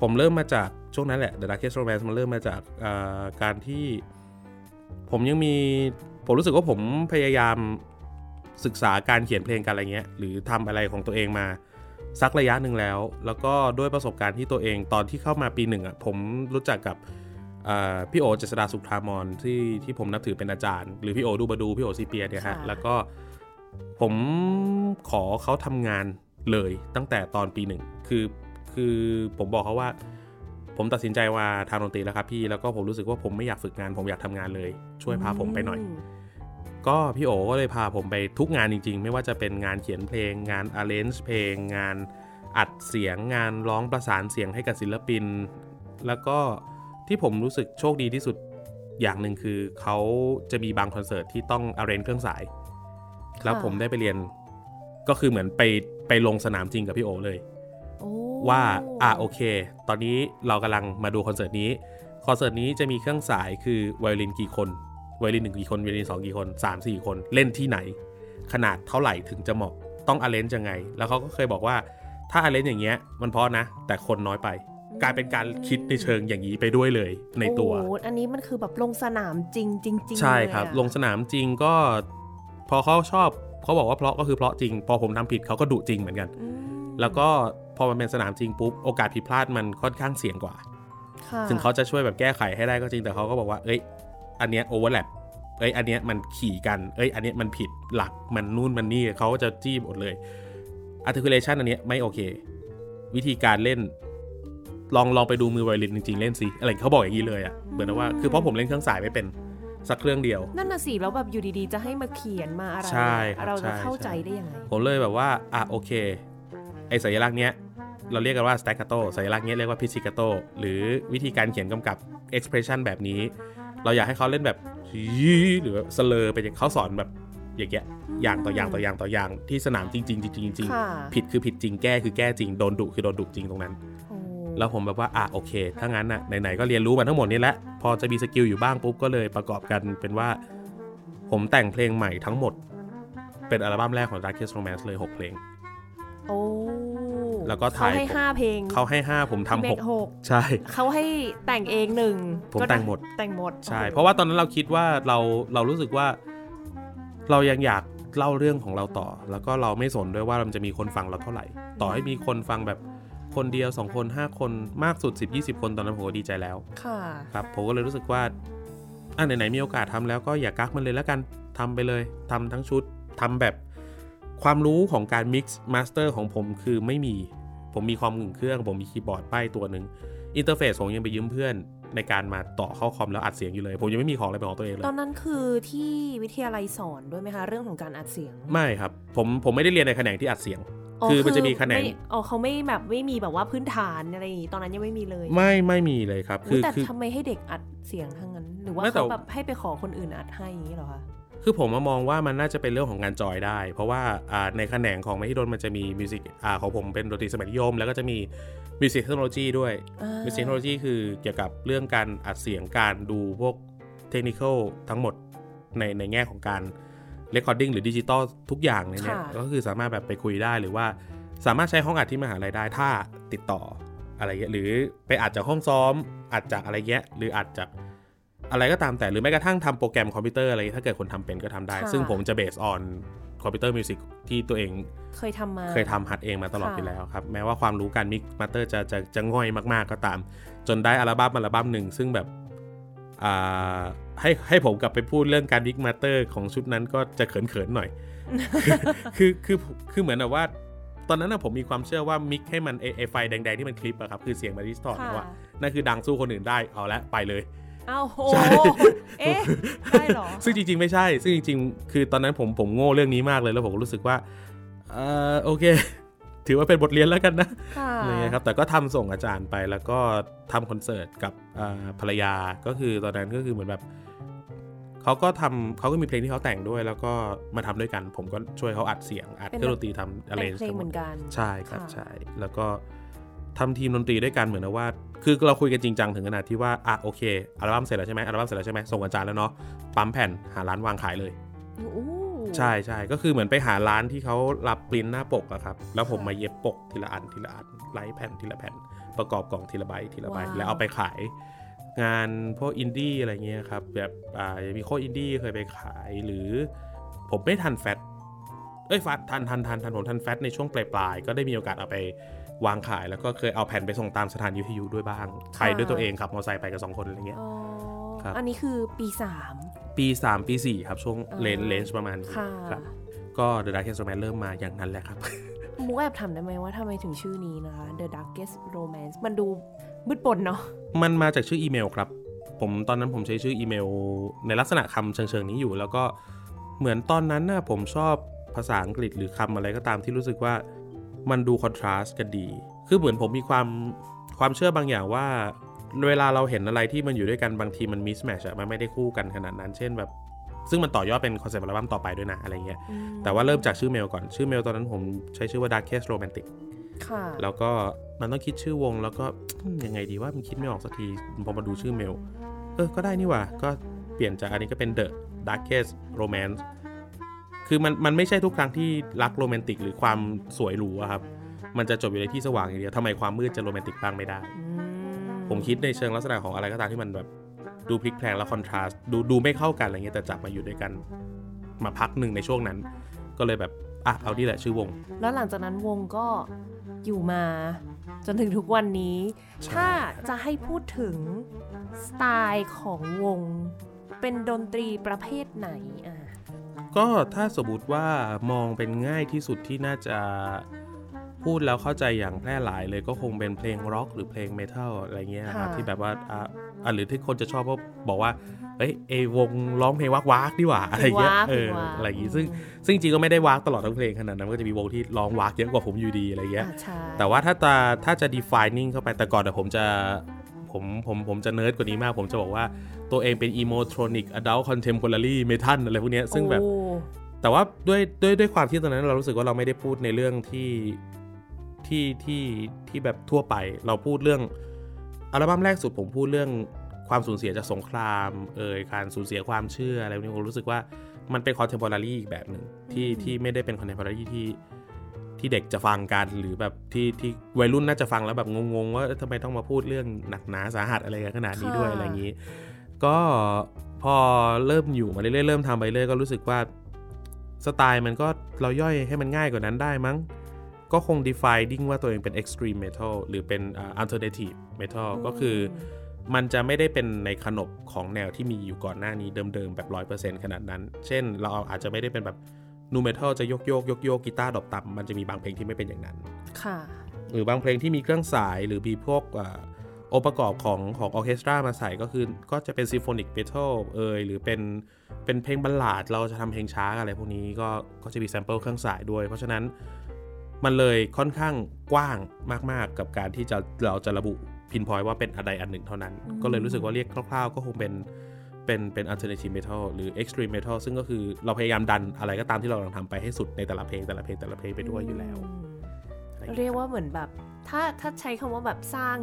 ผมเริ่มมาจากช่วงนั้นแหละ The Darkest Romance มันเริ่มมาจากอ่าการที่ผมยังมีผมรู้สึกว่าผมพยายามศึกษาการเขียนเพลงกันอะไรเงี้ย หรือทำอะไรของตัวเองมา สักระยะหนึ่งแล้ว แล้วก็ด้วยประสบการณ์ที่ตัวเองตอนที่เข้ามาปีหนึ่งอะผมรู้จักกับอ่าพี่โอเจษฎาสุขทรามรที่ที่ผมนับถือเป็นอาจารย์ หรือพี่โอดูบาดูพี่โอซีเปียเนี่ยฮะค่ะแล้วก็ผมขอเขาทำงานเลยตั้งแต่ตอนปีหนึ่งคือคือผมบอกเขาว่า ผมตัดสินใจว่าทางดนตรีแล้วครับพี่แล้วก็ผมรู้สึกว่าผมไม่อยากฝึกงาน ผมอยากทำงานเลย ช่วยพาผมไปหน่อย ก็พี่โอก็เลยพาผมไปทุกงานจริง ๆ ไม่ว่าจะเป็นงานเขียนเพลง งาน arrange เพลง งานอัดเสียงงานร้องประสานเสียงให้กับศิลปิน แล้วก็ที่ผมรู้สึกโชคดีที่สุดอย่างหนึ่งคือเขาจะมีบางคอนเสิร์ตที่ต้อง arrange เครื่องสาย แล้วผมได้ไปเรียนก็คือเหมือนไปไปลงสนามจริงกับพี่โอเลยโอ้ว่าอะโอเค ตอนนี้เรากำลังมาดูคอนเสิร์ตนี้คอนเสิร์ตนี้จะมีเครื่องสายคือไวโอลินกี่คน ไวโอลินหนึ่งกี่คนไวโอลินสองกี่คนสามสี่คนเล่นที่ไหน ขนาดเท่าไหร่ถึงจะเหมาะต้อง arrange ยังไง แล้วเขาก็เคยบอกว่าถ้า arrange อย่างเงี้ยมันเพราะนะ แต่คนน้อยไป กลายเป็นการคิดในเชิงอย่างนี้ไปด้วยเลยในตัวโอ้อันนี้มันคือแบบลงสนามจริงจริงๆใช่ครับเลยอะลงสนามจริงก็ พอเขาชอบเขาบอกว่าเพราะก็คือเพราะจริง พอผมทำผิดเขาก็ดุจริงเหมือนกันอืมแล้วก็พอมันเป็นสนามจริงปุ๊บโอกาสผิดพลาดมันค่อนข้างเสี่ยงกว่าค่ะถึงเขาจะช่วยแบบแก้ไขให้ได้ก็จริงแต่เขาก็บอกว่า เอ้ย อันเนี้ยโอเวอร์แลปเอ้ยอันเนี้ยมันขี่กันเอ้ยอันเนี้ยมันผิดหลักมันนู่นมันนี่เขาก็จะจี้หมดเลย articulation อันเนี้ยไม่โอเค วิธีการเล่น ลองลองไปดูมือไวโอลินจริงๆเล่นสิอะไรเขาบอกอย่างนี้เลยอะ่ะเหมือนว่าคือเพราะผมเล่นเครื่องสายไม่เป็นสักเครื่องเดียว นั่นน่ะสิแล้วแบบอยู่ดีๆ จะให้มาเขียนมาอะไร ใช่ครับเราจะใช่เข้าใช่ใจได้ยังไง ผมเลยแบบว่า อะโอเค ไอสัญลักษณ์เนี้ย เราเรียกกันว่า staccato สัญลักษณ์เนี้ยเรียกว่า pizzicato หรือวิธีการเขียนกำกับ expression แบบนี้ เราอยากให้เขาเล่นแบบยีหรือสเลอไปอย่างเขาสอนแบบอย่างเงี้ยอย่างต่ออย่างต่ออย่างต่ออย่างที่สนามจริงๆจริงๆจริงค่ะๆผิดคือผิดจริงแก้คือแก้จริงโดนดุคือโดนดุจริงตรงนั้นโอ้แล้วผมแบบว่าอะโอเค ถ้างั้นอะไหนๆก็เรียนรู้มาทั้งหมดนี้แล้วพอจะมีสกิลอยู่บ้างปุ๊บก็เลยประกอบกันเป็นว่า ผมแต่งเพลงใหม่ทั้งหมด เป็นอัลบั้มแรกของ Darkest Romance เลย 6 เพลง โอ้ แล้วก็เขาถ่ายให้ห้าเพลงเขาให้5ผมพี่ทำเมหกกหกใช่เขาให้แต่งเองหนึ่งผมก็แต่งหมดแต่งหมดใช่โอ้โหเพราะว่าตอนนั้นเราคิดว่าเราเรารู้สึกว่า เรายังอยากเล่าเรื่องของเราต่อ แล้วก็เราไม่สนด้วยว่ามันจะมีคนฟังเราเท่าไหร่ ต่อให้มีคนฟังแบบคนเดียวสองคนห้าคนมากสุด 10 20 คนตอนนั้นผมก็ดีใจแล้ว ค่ะครับผมก็เลยรู้สึกว่าอะไหนๆมีโอกาสทำแล้วก็อย่ากักมันเลยแล้วกันทำไปเลยทำทั้งชุดทำแบบความรู้ของการ mix master ของผมคือไม่มี ผมมีคอมหนึ่งเครื่อง ผมมีคีย์บอร์ดป้ายตัวหนึ่ง interface ผมยังไปยืมเพื่อนในการมาต่อเข้าคอมแล้วอัดเสียงอยู่เลย ผมยังไม่มีของอะไรเป็นของตัวเองเลยตอนนั้นคือที่วิทยาลัยสอนด้วยไหมคะ เรื่องของการอัดเสียง ไม่ครับ ผมผมไม่ได้เรียนในแขนงที่อัดเสียงอ๋อคือมันจะมีแขนงไม่อ๋อเขาไม่แบบไม่มีแบบว่าพื้นฐานอะไรอย่างงี้ตอนนั้นยังไม่มีเลย ไม่ไม่มีเลยครับอุ๊คืยอแต่คือทำไมให้เด็กอัดเสียงทั้งนั้น หรือว่าไม่แต่เขาแบบให้ไปขอคนอื่นอัดให้อย่างนี้เหรอคะ คือผมมามองว่ามันน่าจะเป็นเรื่องของงานจอยได้ เพราะว่าอ่าในแขนงของมหิดลมันจะมี music อ่าของผมเป็นดนตรีสมัยนิยม แล้วก็จะมี music technology ด้วยอ่า music technology คือเกี่ยวกับเรื่องการอัดเสียงการดูพวกเทคนิคทั้งหมดในในแง่ของการ recording หรือดิจิตอลทุกอย่างเลยเนี่ยค่ะก็คือสามารถแบบไปคุยได้หรือว่าสามารถใช้ห้องอัดที่มหาลัยได้ถ้าติดต่ออะไรเงี้ยหรือไปอัดจากห้องซ้อมอัดจากอะไรเงี้ยหรืออัดจาก อะไรก็ตามแต่หรือแม้กระทั่งทำโปรแกรมคอมพิวเตอร์อะไรเงี้ยถ้าเกิดคนทำเป็นก็ทำได้ค่ะซึ่งผมจะ based on computer music ที่ตัวเองเคยทำมาเคยทำหัดเองมาตลอดค่ะอยู่แล้วครับ แม้ว่าความรู้การ mix master จะจะจะง่อยมาก ๆ ก็ตาม จนได้อัลบั้มอัลบั้มหนึ่ง ซึ่งแบบอ่าให้ให้ผมกลับไปพูดเรื่องการ mix master ของชุดนั้นก็จะเขิน ๆ หน่อย คือคือคือคือเหมือนแบบว่า ตอนนั้นนะผมมีความเชื่อว่า mix ให้มันไอไอไฟแดง ๆ ที่มันคลิปอะครับ คือเสียงมา distort ค่ะว่านั่นคือดังสู้คนอื่นได้เอาละไปเลย อ้าวโหใช่เอ๊ะได้เหรอ ซึ่งจริง ๆ ไม่ใช่ ซึ่งจริง ๆ คือตอนนั้นผมผมโง่เรื่องนี้มากเลยแล้วผมก็รู้สึกว่าเออโอเค ถือว่าเป็นบทเรียนแล้วกันนะค่ะอะไรเงี้ยครับแต่ก็ทำส่งอาจารย์ไปแล้วก็ทำคอนเสิร์ตกับอ่าภรรยาก็คือตอนนั้นก็คือเหมือนแบบเขาก็ทำเขาก็มีเพลงที่เขาแต่งด้วย แล้วก็มาทำด้วยกัน ผมก็ช่วยเขาอัดเสียงอัดเครื่องดนตรีทำอะไรแต่งเพลงเหมือนกัน ใช่ครับค่ะใช่แล้วก็ ทำทีมดนตรีด้วยกันเหมือนกับว่า คือเราคุยกันจริงจังถึงขนาดที่ว่าอะโอเคอัลบั้มเสร็จแล้วใช่ไหมอัลบั้มเสร็จแล้วใช่ไหมส่งอาจารย์แล้วเนาะปั๊มแผ่นหาร้านวางขายเลยอู้ใช่ใช่ก็คือเหมือนไปหาร้านที่เขารับปริ้นหน้าปกอะครับแล้วผมมาเย็บปกทีละอันทีละอันไล่แผ่นทีละแผ่น ประกอบกล่องทีละใบทีละใบแล้วเอาไปขาย งานพวกอินดี้อะไรเงี้ยครับแบบอ่ายังมีโค้ดอินดี้เคยไปขายหรือ ผมไม่ทัน Fat เอ้ย Fat ทันทันทันทันผมทัน Fat ในช่วงปลายปลายๆก็ได้มีโอกาสเอาไป วางขายแล้วก็เคยเอาแผ่นไปส่งตามสถานีวิทยุด้วยบ้างไปด้วยตัวเองขับมอเตอร์ไซค์ไปกับสองคนอะไรเงี้ยอ๋อครับอันนี้คือปีสามปี 3 ปี 4 ครับช่วงอ่า range range ประมาณนี้ค่ะครับก็ The Darkest Romance เริ่มมาอย่างนั้นแหละครับมุกแอบถามได้ไหมว่าทำไมถึงชื่อนี้นะคะ The Darkest Romance มันดูมืดปนเนาะมันมาจากชื่ออีเมลครับ ผมตอนนั้นผมใช้ชื่ออีเมล ในลักษณะคำเชิงๆนี้อยู่ แล้วก็เหมือนตอนนั้นน่ะผมชอบภาษาอังกฤษหรือคำอะไรก็ตามที่รู้สึกว่า มันดู contrast กันดี คือเหมือนผมมีความความเชื่อบางอย่างว่า เวลาเราเห็นอะไรที่มันอยู่ด้วยกันบางทีมัน mismatch อะมันไม่ได้คู่กันขนาดนั้น เช่นแบบ ซึ่งมันต่อยอดเป็น concept อัลบั้มต่อไปด้วยนะอะไรเงี้ยอืมแต่ว่าเริ่มจากชื่อเมลก่อน ชื่อเมลตอนนั้นผมใช้ชื่อว่า Darkest Romantic ค่ะแล้วก็มันต้องคิดชื่อวงแล้วก็อืมยังไงดีว่ามันคิดไม่ออกสักทีพอมาดูชื่อเมล เออ ก็ได้นี่หว่าก็เปลี่ยนจากอันนี้ก็เป็น The Darkest Romance คือมันมันไม่ใช่ทุกครั้งที่รักโรแมนติกหรือความสวยหรูอะครับ มันจะจบอยู่ในที่สว่างอย่างเดียวทำไมความมืดจะโรแมนติกบ้างไม่ได้อืมผมคิดในเชิงลักษณะของอะไรก็ตามที่มันแบบดูพลิกแพลงและคอนทราสต์ดูดูไม่เข้ากันอะไรเงี้ยแต่จับมาอยู่ด้วยกัน มาพักหนึ่งในช่วงนั้น ก็เลยแบบอะเอานี่แหละชื่อวง แล้วหลังจากนั้นวงก็อยู่มาจนถึงทุกวันนี้ใช่ถ้าจะให้พูดถึงสไตล์ของวงเป็นดนตรีประเภทไหนอะ ก็ถ้าสมมติว่ามองเป็นง่ายที่สุดที่น่าจะพูดแล้วเข้าใจอย่างแพร่หลายเลยก็คงเป็นเพลงร็อกหรือเพลงเมทัลอะไรเงี้ยนะครับค่ะที่แบบว่าอะอะหรือที่คนจะชอบก็บอกว่าเอ้ยเอวงร้องเพลงวักวักๆดีกว่าอะไรเงี้ยวักเออวักอะไรอย่างงี้ซึ่งซึ่งจริงๆก็ไม่ได้วักตลอดทั้งเพลงขนาดนั้นมันก็จะมีวงที่ร้องวักเยอะกว่าผมอยู่ดีอะไรเงี้ยอะใช่แต่ว่าถ้าจะถ้าจะ defining เข้าไปแต่ก่อนแต่ผมจะ ผมผมผมจะเนิร์ดกว่านี้มาก ผมจะบอกว่าตัวเองเป็น emotronic adult contemporary metal อะไรพวกเนี้ยซึ่งแบบโอ้แต่ว่าด้วยด้วยด้วยความที่ตอนนั้นเรารู้สึกว่าเราไม่ได้พูดในเรื่องที่ที่ที่ที่แบบทั่วไป เราพูดเรื่องอัลบั้มแรกสุดผมพูดเรื่องความสูญเสียจากสงครามเอ่ยการสูญเสียความเชื่ออะไรพวกนี้ผมรู้สึกว่ามันเป็นคอนเทม p o r a r y อีกแบบหนึ่งที่ที่ไม่ได้เป็นคอนเทม p o r a r y ที่ ที่เด็กจะฟังกันหรือแบบที่ที่วัยรุ่นน่าจะฟังแล้วแบบงงๆว่าเอ๊ะทำไมต้องมาพูดเรื่องหนักหนาสาหัสอะไรกันขนาดนี้ด้วยอะไรอย่างนี้ ก็พอเริ่มอยู่มาเรื่อยๆเริ่มทำไปเรื่อยก็รู้สึกว่าสไตล์มันก็เราย่อยให้มันง่ายกว่านั้นได้มั้ง ก็คง defining ว่าตัวเองเป็น extreme metal หรือเป็น uh, alternative metal ก็คือมันจะไม่ได้เป็นในขนบของแนวที่มีอยู่ก่อนหน้านี้เดิมๆแบบ 100%ขนาดนั้น เช่นเราอาจจะไม่ได้เป็นแบบ nu metal จะโยกโยกโยกโยกกีตาร์ดอกต่ำมันจะมีบางเพลงที่ไม่เป็นอย่างนั้น ค่ะ หรือบางเพลงที่มีเครื่องสายหรือมีพวกอ่าองค์ประกอบของของ orchestra มาใส่ก็คือก็จะเป็น symphonic metal เอยหรือเป็นเป็นเพลง ballad เราจะทำเพลงช้าอะไรพวกนี้ก็ก็จะมี sample เครื่องสายด้วย เพราะฉะนั้นมันเลยค่อนข้างกว้างมาก ๆ กับการที่จะเราจะระบุ pinpoint ว่าเป็นอะไรอันหนึ่งเท่านั้นอืมก็เลยรู้สึกว่าเรียกคร่าว ๆ ก็คงเป็น เป็นเป็น alternative metal หรือ extreme metal ซึ่งก็คือเราพยายามดันอะไรก็ตามที่เรากำลังทำไปให้สุดในแต่ละเพลงแต่ละเพลงแต่ละเพลงไปด้วยอยู่แล้วอืมอะไรอย่างเงี้ยเรียกว่าเหมือนแบบ ถ้าถ้าใช้คำว่าแบบสร้าง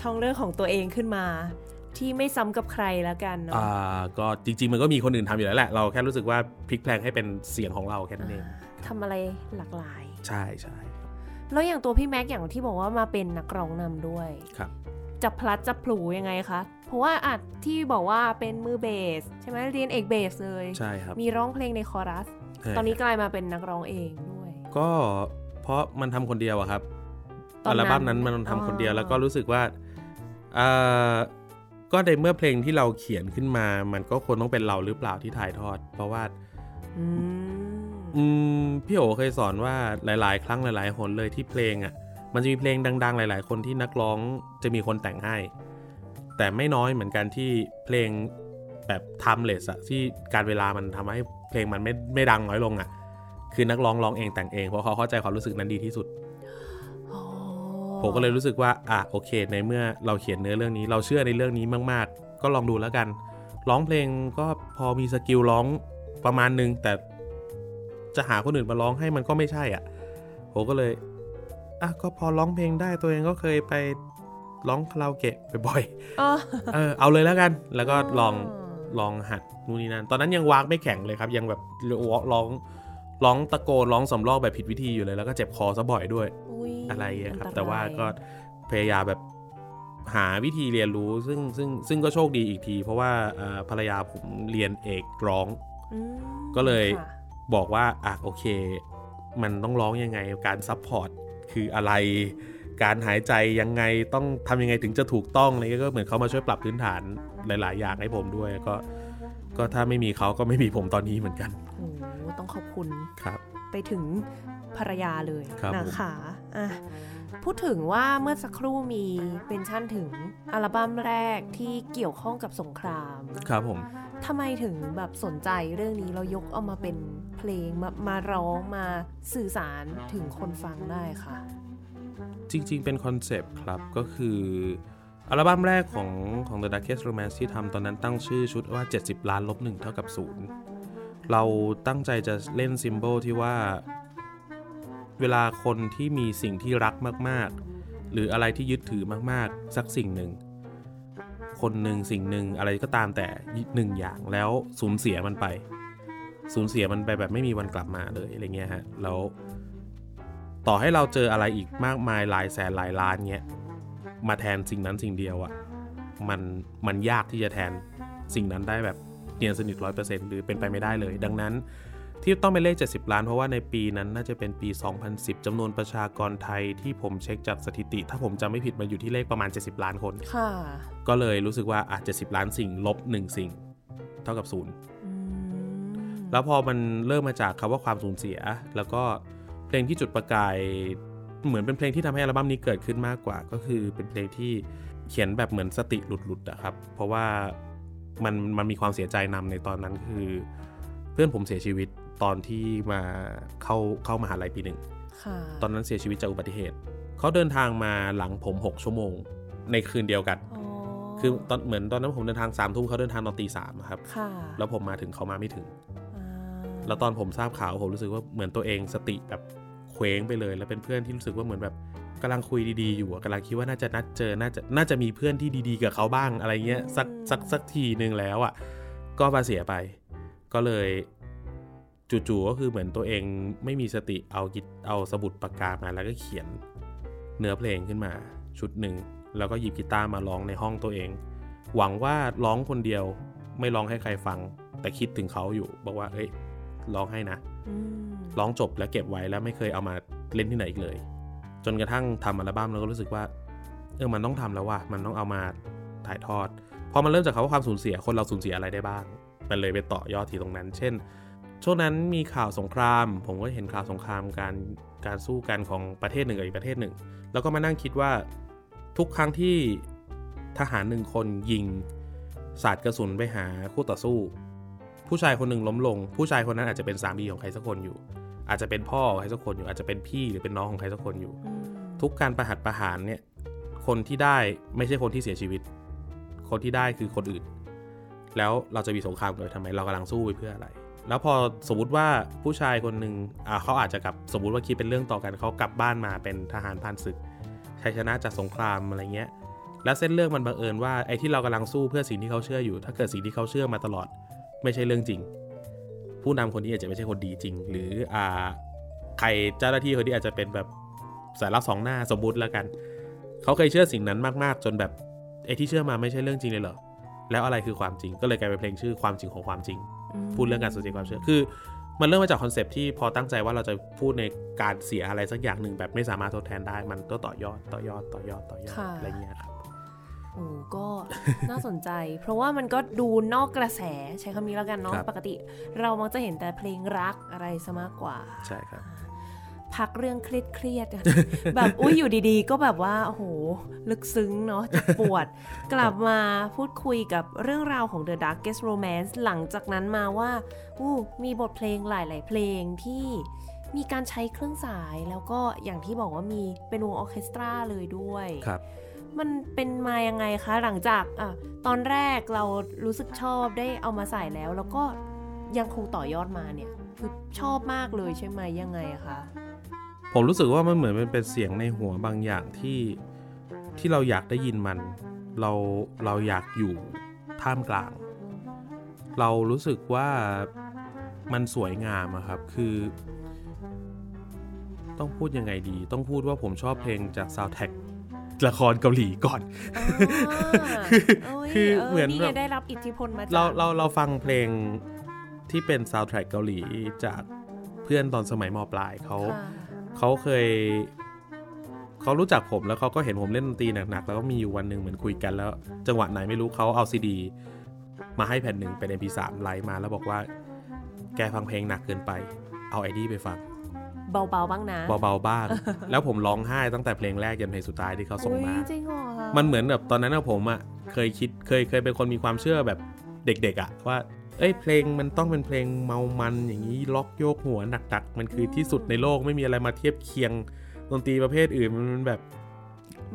ช่องเรื่องของตัวเองขึ้นมา ที่ไม่ซ้ำกับใครแล้วกันเนาะอ่าก็จริง ๆ มันก็มีคนอื่นทำอยู่แล้วแหละ เราแค่รู้สึกว่าพลิกแพลงให้เป็นเสียงของเราแค่นั้นเองทำอะไรหลากหลาย ใช่ใช่แล้วอย่างตัวพี่แม็กอย่างที่บอกว่ามาเป็นนักร้องนำด้วยครับจะพลัดจะพลูยังไงคะเพ ราะว่าอาจที่บอกว่าเป็นมือเบส ใช่ไหมเรียนเอกเบสเลย ใช่ครับ มีร้องเพลงในคอรัสใช่ตอนนี้กลายมาเป็นนักร้องเองด้วย ก็เพราะมันทำคนเดียวอะครับตอนนั้นอัลบั้มนั้นมันทำคนเดียวอ๋อแล้วก็รู้สึกว่าอ่าก็ในเมื่อเพลงที่เราเขียนขึ้นมา มันก็ควรต้องเป็นเราหรือเปล่าที่ถ่ายทอด เพราะว่าอืมอืมพี่โอเคยสอนว่าหลาย ๆ ครั้งหลาย ๆ หนเลยที่เพลงอะ่ะ มันจะมีเพลงดัง ๆ หลาย ๆ คนที่นักร้องจะมีคนแต่งให้ แต่ไม่น้อยเหมือนกันที่เพลงแบบ timeless อะที่การเวลามันทำให้เพลงมันไม่ไม่ดังน้อยลงอะคือนักร้องร้องเองแต่งเองเพราะเขาเข้าใจความรู้สึกนั้นดีที่สุดผมก็เลยรู้สึกว่าอะโอเค ในเมื่อเราเขียนเนื้อเรื่องนี้ เราเชื่อในเรื่องนี้มาก ๆ ก็ลองดูแล้วกัน ร้องเพลงก็พอมีสกิลร้องประมาณนึง แต่จะหาคนอื่นมาร้องให้มันก็ไม่ใช่อะผมก็เลยอะก็พอร้องเพลงได้ตัวเองก็เคยไป ร้องคาราโอเกะบ่อยอ๋อๆเออเอาเลยแล้วกัน แล้วก็ลองลองหัดนู่นนี่นั่นตอนนั้นยังวากไม่แข็งเลยครับ ยังแบบร้องร้องตะโกนร้องสำรอกแบบผิดวิธีอยู่เลยแล้วก็เจ็บคอซะบ่อยด้วยอุ๊ยอะไรอย่างเงี้ยครับอันรยแต่ว่าก็พยายามแบบหาวิธีเรียนรู้ซึ่งซึ่งซึ่งก็โชคดีอีกที เพราะว่าเอ่อภรรยาผมเรียนเอกร้องอืมก็เลยค่ะบอกว่าอะโอเค มันต้องร้องยังไงการ support คืออะไร การหายใจยังไงต้องทำยังไงถึงจะถูกต้องอะไรเงี้ยก็เหมือนเขามาช่วยปรับพื้นฐานหลาย ๆ อย่างให้ผมด้วยก็ก็ถ้าไม่มีเขาก็ไม่มีผมตอนนี้เหมือนกันโอ้โหต้องขอบคุณครับ ไปถึงภรรยาเลยครับนะคะอะพูดถึงว่าเมื่อสักครู่มี mention ถึงอัลบั้มแรกที่เกี่ยวข้องกับสงคราม ครับผมทำไมถึงแบบสนใจเรื่องนี้เรายกเอามาเป็นเพลงมามาร้องมาสื่อสารถึงคนฟังได้ค่ะ จริง ๆ เป็นคอนเซปต์ครับ ก็คืออัลบั้มแรกของของ The Darkest Romance ที่ทำตอนนั้นตั้งชื่อชุดว่า 70 ล้านลบหนึ่งเท่ากับศูนย์เราตั้งใจจะเล่นซิมโบลที่ว่า เวลาคนที่มีสิ่งที่รักมากๆ หรืออะไรที่ยึดถือมากๆ สักสิ่งหนึ่ง คนหนึ่งสิ่งหนึ่งอะไรก็ตามแต่หนึ่งอย่างแล้วสูญเสียมันไป สูญเสียมันไปแบบไม่มีวันกลับมาเลยอะไรเงี้ยฮะแล้ว ต่อให้เราเจออะไรอีกมากมายหลายแสนหลายล้านเงี้ยมาแทนสิ่งนั้นสิ่งเดียวอะ่ะมันมันยากที่จะแทนสิ่งนั้นได้แบบเนียนสนิทร้อยเปอร์เซ็นต์หรือเป็นไปไม่ได้เลย ดังนั้นที่ต้องเป็นเลข 70 ล้าน เพราะว่าในปีนั้นน่าจะเป็นปี 2010จำนวนประชากรไทยที่ผมเช็คจากสถิติ ถ้าผมจำไม่ผิดมันอยู่ที่เลขประมาณ 70 ล้านคนค่ะ ก็เลยรู้สึกว่าอาจจะ10ล้านสิ่งลบ 1 สิ่ง เท่ากับศูนย์อืมแล้วพอมันเริ่มมาจากคำว่าความสูญเสีย แล้วก็ เพลงที่จุดประกาย เหมือนเป็นเพลงที่ทำให้อัลบั้มนี้เกิดขึ้นมากกว่า ก็คือเป็นเพลงที่เขียนแบบเหมือนสติหลุดๆอะครับ เพราะว่ามันมันมีความเสียใจนำในตอนนั้นคือ เพื่อนผมเสียชีวิตตอนที่มาเข้าเข้ามาหาลัยปีหนึ่งค่ะตอนนั้นเสียชีวิตจากอุบัติเหตุ เขาเดินทางมาหลังผม 6 ชั่วโมง ในคืนเดียวกันอ๋อคือตอนเหมือนตอนนั้นผมเดินทางสามทุ่มเขาเดินทางตอนตีสามครับค่ะแล้วผมมาถึงเขามาไม่ถึงอ่า แล้วตอนผมทราบข่าวผมรู้สึกว่าเหมือนตัวเองสติแบบเคว้งไปเลย แล้วเป็นเพื่อนที่รู้สึกว่าเหมือนแบบกำลังคุยดีๆอยู่อะกำลังคิดว่าน่าจะนัดเจอน่าจะน่าจะมีเพื่อนที่ดีๆกับเขาบ้างอะไรเงี้ยสักสักสักทีหนึ่งแล้วอะก็มาเสียไป ก็เลยจู่ๆก็คือเหมือนตัวเองไม่มีสติเอากิเอาสมุดปากกามาแล้วก็เขียนเนื้อเพลงขึ้นมาชุดหนึ่งแล้วก็หยิบกีตาร์มาร้องในห้องตัวเอง หวังว่าร้องคนเดียวไม่ร้องให้ใครฟัง แต่คิดถึงเขาอยู่ บอกว่าเอ้ย ร้องให้นะอืมร้องจบแล้วเก็บไว้แล้วไม่เคยเอามาเล่นที่ไหนอีกเลย จนกระทั่งทำอัลบั้มแล้วก็รู้สึกว่าเออมันต้องทำแล้วว่ะมันต้องเอามาถ่ายทอดพอมันเริ่มจากคำว่าความสูญเสียคนเราสูญเสียอะไรได้บ้าง มันเลยไปต่อยอดที่ตรงนั้น เช่น ช่วงนั้นมีข่าวสงคราม ผมก็เห็นข่าวสงครามการการสู้กันของประเทศหนึ่งกับอีกประเทศหนึ่ง แล้วก็มานั่งคิดว่าทุกครั้งที่ทหารหนึ่งคนยิงสาดกระสุนไปหาคู่ต่อสู้ ผู้ชายคนหนึ่งล้มลง ผู้ชายคนนั้นอาจจะเป็นสามีของใครสักคนอยู่ อาจจะเป็นพ่อของใครสักคนอยู่ อาจจะเป็นพี่หรือเป็นน้องของใครสักคนอยู่อืมทุกการประหัตประหารเนี่ย คนที่ได้ไม่ใช่คนที่เสียชีวิต คนที่ได้คือคนอื่น แล้วเราจะมีสงครามกันไปทำไม เรากำลังสู้ไปเพื่ออะไร แล้วพอสมมติว่าผู้ชายคนหนึ่งอ่าเขาอาจจะกลับสมมุติว่าคิดเป็นเรื่องต่อกันเขากลับบ้านมาเป็นทหารผ่านศึกชัยชนะจากสงครามอะไรเงี้ย แล้วเส้นเรื่องมันบังเอิญว่าไอ้ที่เรากำลังสู้เพื่อสิ่งที่เขาเชื่ออยู่ ถ้าเกิดสิ่งที่เขาเชื่อมาตลอด ไม่ใช่เรื่องจริง ผู้นำคนนี้อาจจะไม่ใช่คนดีจริง หรืออ่าใครเจ้าหน้าที่คนนี้อาจจะเป็นแบบสายลับสองหน้าสมมุติแล้วกัน เขาเคยเชื่อสิ่งนั้นมากๆ จนแบบไอ้ที่เชื่อมาไม่ใช่เรื่องจริงเลยเหรอแล้วอะไรคือความจริงก็เลยกลายเป็นเพลงชื่อความจริงของความจริงอืมพูดเรื่องการสูญเสียความเชื่อคือ มันเริ่มมาจากคอนเซปต์ที่พอตั้งใจว่าเราจะพูดในการเสียอะไรสักอย่างหนึ่งแบบไม่สามารถทดแทนได้ มันก็ต่อยอดต่อยอดต่อยอดต่อยอดค่ะอะไรเงี้ยครับ โอ้ก็น่าสนใจ เพราะว่ามันก็ดูนอกกระแสใช้คำนี้แล้วกันเนาะครับปกติ เรามักจะเห็นแต่เพลงรักอะไรซะมากกว่า ใช่ครับ พักเรื่องเครียดเครียดๆกันแบบอุ้ยอยู่ดีๆ ก็แบบว่าโอ้โหลึกซึ้งเนาะเจ็บปวด กลับมาพูดคุยกับเรื่องราวของ The Darkest Romance หลังจากนั้นมาว่าอู้มีบทเพลงหลาย ๆ เพลงที่มีการใช้เครื่องสายแล้วก็อย่างที่บอกว่ามีเป็นวงออร์เคสตราเลยด้วยครับ มันเป็นมายังไงคะ หลังจากอตอนแรกเรารู้สึกชอบได้เอามาใส่แล้ว แล้วก็ยังคงต่อยอดมาเนี่ยคือชอบมากเลยใช่ไหมยังไงอะคะผมรู้สึกว่ามันเหมือนมันเป็นเสียงในหัวบางอย่างที่ที่เราอยากได้ยินมัน เราเราอยากอยู่ท่ามกลาง เรารู้สึกว่ามันสวยงามอะครับคือ ต้องพูดยังไงดี ต้องพูดว่าผมชอบเพลงจากซาว d t ท a c k ละครเกาหลีก่อนอ๋อคือโยเหมือนนี่แบไงบได้รับอิทธิพลมาจากเราเราเราฟังเพลงที่เป็นซาว d t ท a c k เกาหลีจากเพื่อนตอนสมัยมปลายเขาค่ะเขาเคยเขารู้จักผมแล้วเขาก็เห็นผมเล่นดนตรีหนักๆ แล้วก็มีอยู่วันหนึ่งเหมือนคุยกันแล้ว จังหวะไหนไม่รู้เขาเอาซีดี มาให้แผ่นหนึ่งเป็น MP3 ไลฟ์มาแล้วบอกว่า แกฟังเพลงหนักเกินไป เอาไอดีไปฟัง เบาๆบ้างนะ เบาๆบ้าง แล้วผมร้องไห้ตั้งแต่เพลงแรกยันเพลงสุดท้ายที่เขาส่งอุ๊ยมาจริงเหรอคะมันเหมือนแบบตอนนั้นอะผมอะเคยคิดเคยเคยเป็นคนมีความเชื่อแบบเด็กๆอะว่าเอ้ยเพลงมันต้องเป็นเพลงเมามันอย่างนี้ล็อกโยกหัวหนักๆมันคือที่สุดในโลกไม่มีอะไรมาเทียบเคียงดนตรีประเภทอื่นมันแบบ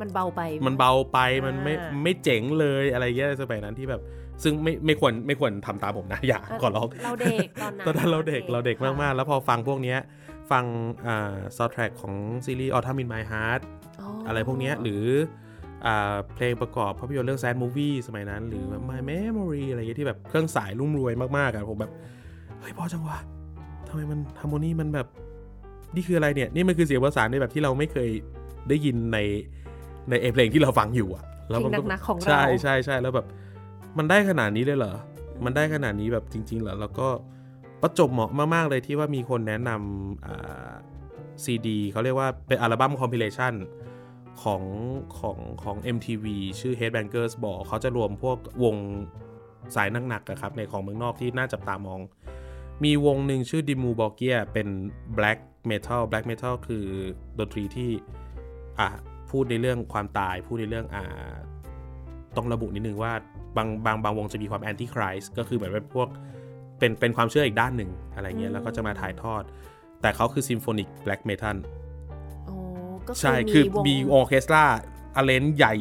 มันเบาไป มันเบาไปมันไม่อ่าไม่เจ๋งเลยอะไรเงี้ยสมัยนั้นที่แบบ ซึ่งไม่ไม่ควรไม่ควรทำตามผมนะอย่าขอร้องเราเด็กตอนนั้นตอนนั้นเราเด็กเราเด็กมากๆ แล้วพอฟังพวกเนี้ย ฟังอ่าซาวด์แทร็กของซีรีส์ Autumn in My Heart อะไรพวกเนี้ยหรืออ่าเพลงประกอบภาพยนตร์เรื่อง Sad Movie สมัยนั้น หรือ My Memory อะไรเงี้ยที่แบบเครื่องสายรุ่มรวยมากๆอะผมแบบ เฮ้ยพอจังวะทำไมมันฮาร์โมนีมันแบบ นี่คืออะไรเนี่ย นี่มันคือเสียงประสานในแบบที่เราไม่เคยได้ยินในในเอเพลงที่เราฟังอยู่อะเพลงมัก็หนักๆของเราใช่ใช่ใช่แล้วแบบ มันได้ขนาดนี้เลยเหรอ มันได้ขนาดนี้แบบจริง ๆ เหรอแล้วก็ ประจบเหมาะมาก ๆ เลยที่ว่ามีคนแนะนำซีดีเขาเรียกว่าเป็นอัลบั้มคอมพิเลชันของของของ MTV ชื่อ Headbangers Ball เขาจะรวมพวกวงสายหนักๆครับในของเมืองนอกที่น่าจับตามอง มีวงหนึ่งชื่อดิมูบอเกียเป็น Black Metal Black Metal คือดนตรีที่อะพูดในเรื่องความตาย พูดในเรื่องอ่าต้องระบุนิดนึงว่าบางบางบางวงจะมีความแอนตี้คริสก็คือเหมือนเป็นพวก เป็นเป็นความเชื่ออีกด้านหนึ่งอะไรเงี้ยแล้วก็จะมาถ่ายทอด แต่เขาคือ symphonic black metalใช่คือมีออเคสตราอเลนใหญ่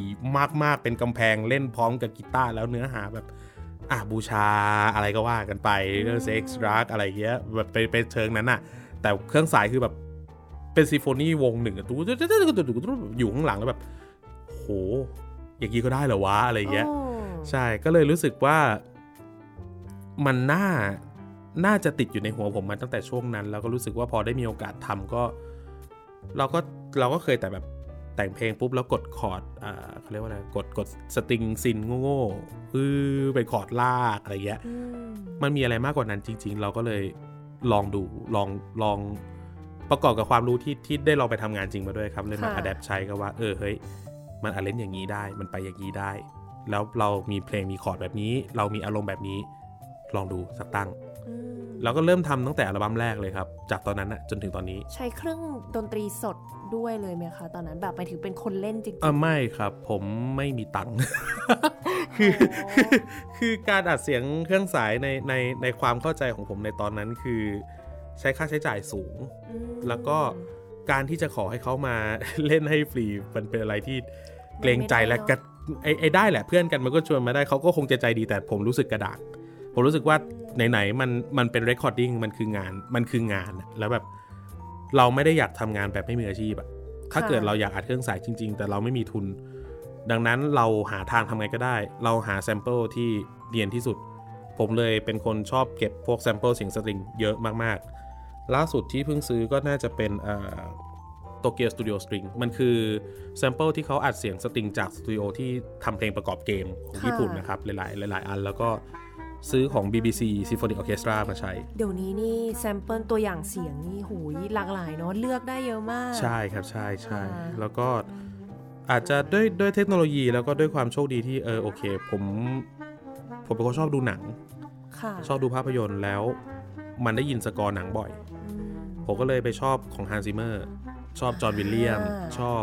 มากๆ เป็นกำแพงเล่นพร้อมกับกีตาร์แล้วเนื้อหาแบบอะบูชาอะไรก็ว่ากันไปเรื่องเซ็กซ์รักอะไรเงี้ยแบบไปไปเชิงนั้นอะแต่เครื่องสายคือแบบเป็น symphony วงหนึ่งตู้อยู่ข้างหลังแล้วแบบโหอย่างนี้ก็ได้เหรอวะอะไรเงี้ยใช่ก็เลยรู้สึกว่า มันน่าน่าจะติดอยู่ในหัวผมมาตั้งแต่ช่วงนั้น แล้วก็รู้สึกว่าพอได้มีโอกาสทำก็ เราก็เราก็เคยแต่แบบแต่งเพลงปุ๊บแล้วกดคอร์ดอ่าเขาเรียกว่าอะไรกดกด string synth โง่ๆคือไปคอร์ดลากอะไรเงี้ยมันมีอะไรมากกว่านั้นจริง ๆ เราก็เลยลองดูลองลองประกอบกับความรู้ที่ที่ได้ลองไปทำงานจริงมาด้วยครับเลยมา adapt ใช้ก็ว่าเออเฮ้ยมันอาเล่นอย่างนี้ได้ มันไปอย่างนี้ได้ แล้วเรามีเพลงมีคอร์ดแบบนี้ เรามีอารมณ์แบบนี้ ลองดูสักตั้งเราก็เริ่มทำตั้งแต่อัลบั้มแรกเลยครับ จากตอนนั้นนะจนถึงตอนนี้ ใช้เครื่องดนตรีสดด้วยเลยไหมคะ ตอนนั้นแบบไปถึงเป็นคนเล่นจริงๆอ่าไม่ครับ ผมไม่มีตังค์คือคือการอัดเสียงเครื่องสายในในในความเข้าใจของผมในตอนนั้นคือ ใช้ค่าใช้จ่ายสูง แล้วก็การที่จะขอให้เขามาเล่นให้ฟรีมันเป็นอะไรที่เกรงใจและกไอ้ไอ้ได้แหละเพื่อนกันมันก็ชวนมาได้เขาก็คงจะใจดีแต่ผมรู้สึกกระดาก ผมรู้สึกว่าไหนๆมันมันเป็น recording มันคืองานมันคืองานแล้วแบบเราไม่ได้อยากทำงานแบบไม่มืออาชีพอะถ้าเกิดเราอยากอัดเครื่องสายจริง ๆ แต่เราไม่มีทุน ดังนั้นเราหาทางทำไงก็ได้ เราหา sample ที่ real ที่สุด ผมเลยเป็นคนชอบเก็บพวก sample เสียง string เยอะมากๆ ล่าสุดที่เพิ่งซื้อก็น่าจะเป็น Tokyo Studio Strings มันคือ sample ที่เขาอัดเสียง string จากสตูดิโอที่ทำเพลงประกอบเกมของญี่ปุ่นนะครับ หลายๆ หลาย ๆ อันแล้วก็ ซื้อของ BBC Symphony Orchestra มาใช้ เดี๋ยวนี้นี่ sample ตัวอย่างเสียงนี่หูยหลากหลายเนาะเลือกได้เยอะมาก ใช่ครับใช่ใช่แล้วก็อาจจะด้วยด้วยเทคโนโลยีแล้วก็ด้วยความโชคดีที่เออโอเค ผมผมเป็นคนชอบดูหนังชอบดูภาพยนตร์แล้วมันได้ยินสกอร์หนังบ่อย ผมก็เลยไปชอบของ Hans Zimmer ชอบ John Williams ชอบ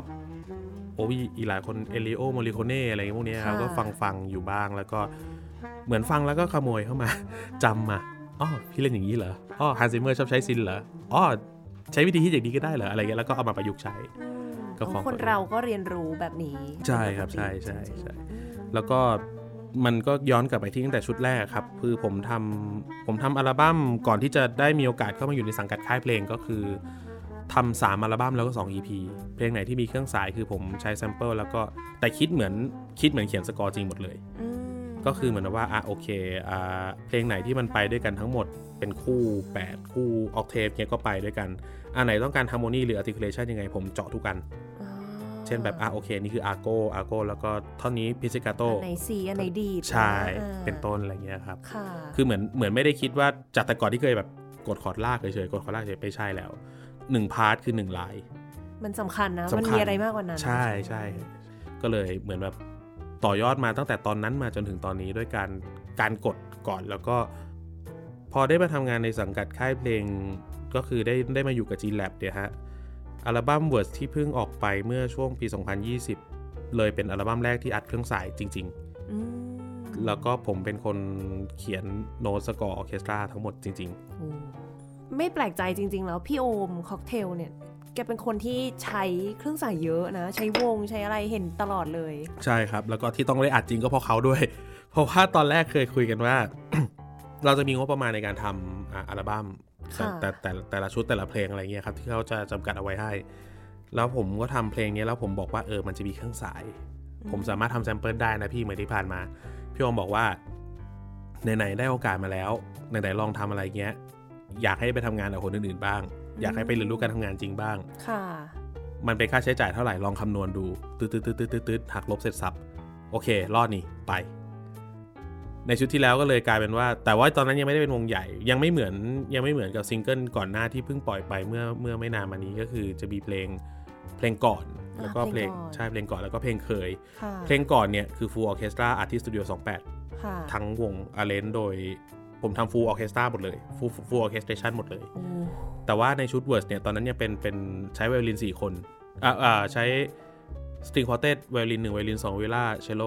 โอ้ยอีหลายคน Ennio Morricone อะไรพวกนี้ครับก็ฟังฟังอยู่บ้างแล้วก็ เหมือนฟังแล้วก็ขโมยเข้ามาจำมาอ๋อพี่เล่นอย่างนี้เหรออ๋อ Hans Zimmer ชอบใช้ synth เหรออ๋อใช้วิธีที่อย่างนี้ก็ได้เหรออะไรเงี้ยแล้วก็เอามาประยุกต์ใช้ก็ของคนเราก็เรียนรู้แบบนี้ ใช่ครับใช่ใช่ใช่แล้วก็มันก็ย้อนกลับไปที่ตั้งแต่ชุดแรกครับ คือผมทำผมทำอัลบั้มก่อนที่จะได้มีโอกาสเข้ามาอยู่ในสังกัดค่ายเพลงก็คือทำสามอัลบั้มแล้วก็ 2 EP เพลงไหนที่มีเครื่องสายคือผมใช้ sample แล้วก็แต่คิดเหมือนคิดเหมือนเขียนสกอร์จริงหมดเลย ก็คือเหมือนว่าอะโอเคอ่าเพลงไหนที่มันไปด้วยกันทั้งหมดเป็นคู่ 8 คู่ octave เนี้ยก็ไปด้วยกันอันไหนต้องการ harmony หรือ articulation ยังไงผมเจาะทุกอัน เช่นแบบอะโอเค นี่คือ arco arco แล้วก็ท่อนนี้ pizzicato อันไหนซีอันไหนดีใช่เป็นต้นอะไรเงี้ยครับคือเหมือนเหมือนไม่ได้คิดว่าจากแต่ก่อนที่เคยแบบกดคอร์ดลากเฉยๆกดคอร์ดลากเฉยไม่ใช่แล้วหนึ่ง part คือหนึ่งลายมันสำคัญนะ มันมีอะไรมากกว่านั้น ใช่ใช่ก็เลยเหมือนแบบ ต่อยอดมาตั้งแต่ตอนนั้นมาจนถึงตอนนี้ด้วยการการกดก่อนแล้วก็ พอได้มาทำงานในสังกัดค่ายเพลงก็คือได้ได้มาอยู่กับ Gene Lab เนี่ยฮะ อัลบั้ม Words ที่เพิ่งออกไปเมื่อช่วงปี 2020 เลยเป็นอัลบั้มแรกที่อัดเครื่องสายจริง ๆ แล้วก็ผมเป็นคนเขียนโน้ต score orchestra ทั้งหมดจริง ๆ ไม่แปลกใจจริง ๆ แล้วพี่โอมค็อกเทลเนี่ย แกเป็นคนที่ใช้เครื่องสายเยอะนะ ใช้วงใช้อะไรเห็นตลอดเลย ใช่ครับ แล้วก็ที่ต้องได้อัดจริงก็เพราะเขาด้วย เพราะว่าตอนแรกเคยคุยกันว่า เราจะมีงบประมาณในการทำอัลบั้มแต่แต่แต่ละชุดแต่ละเพลงอะไรเงี้ยครับที่เขาจะจำกัดเอาไว้ให้ แล้วผมก็ทำเพลงนี้แล้วผมบอกว่าเออมันจะมีเครื่องสาย ผมสามารถทำแซมเปิลได้นะพี่เหมือนที่ผ่านมา พี่อมบอกว่าไหนๆได้โอกาสมาแล้วไหนๆลองทำอะไรเงี้ย อยากให้ไปทำงานกับคนอื่นๆบ้าง อยากให้ไปเรียนรู้การทำงานจริงบ้าง ค่ะ มันเป็นค่าใช้จ่ายเท่าไหร่ลองคำนวณดูตืดตืดตืดตืดตืดหักลบเสร็จสับโอเค รอดนี่ไป ในชุดที่แล้วก็เลยกลายเป็นว่า แต่ว่าตอนนั้นยังไม่ได้เป็นวงใหญ่ ยังไม่เหมือนยังไม่เหมือนกับซิงเกิลก่อนหน้าที่เพิ่งปล่อยไปเมื่อเมื่อไม่นานมานี้ก็คือจะมีเพลงเพลงก่อนแล้วก็เพลงใช่เพลงก่อนแล้วก็เพลงเคย เพลงก่อนเนี่ยคือ Full Orchestra Artist Studio 28 ทั้งวง arrange โดย ผมทำ Full Orchestra หมดเลย Full Full Orchestration หมดเลย แต่ว่าในชุดเวิร์สเนี่ย ตอนนั้นยังเป็นเป็นใช้ไวโอลิน 4 คนอ่าอ่าใช้ string quartet ไวโอลินหนึ่งไวโอลินสองวิโอลาเชลโล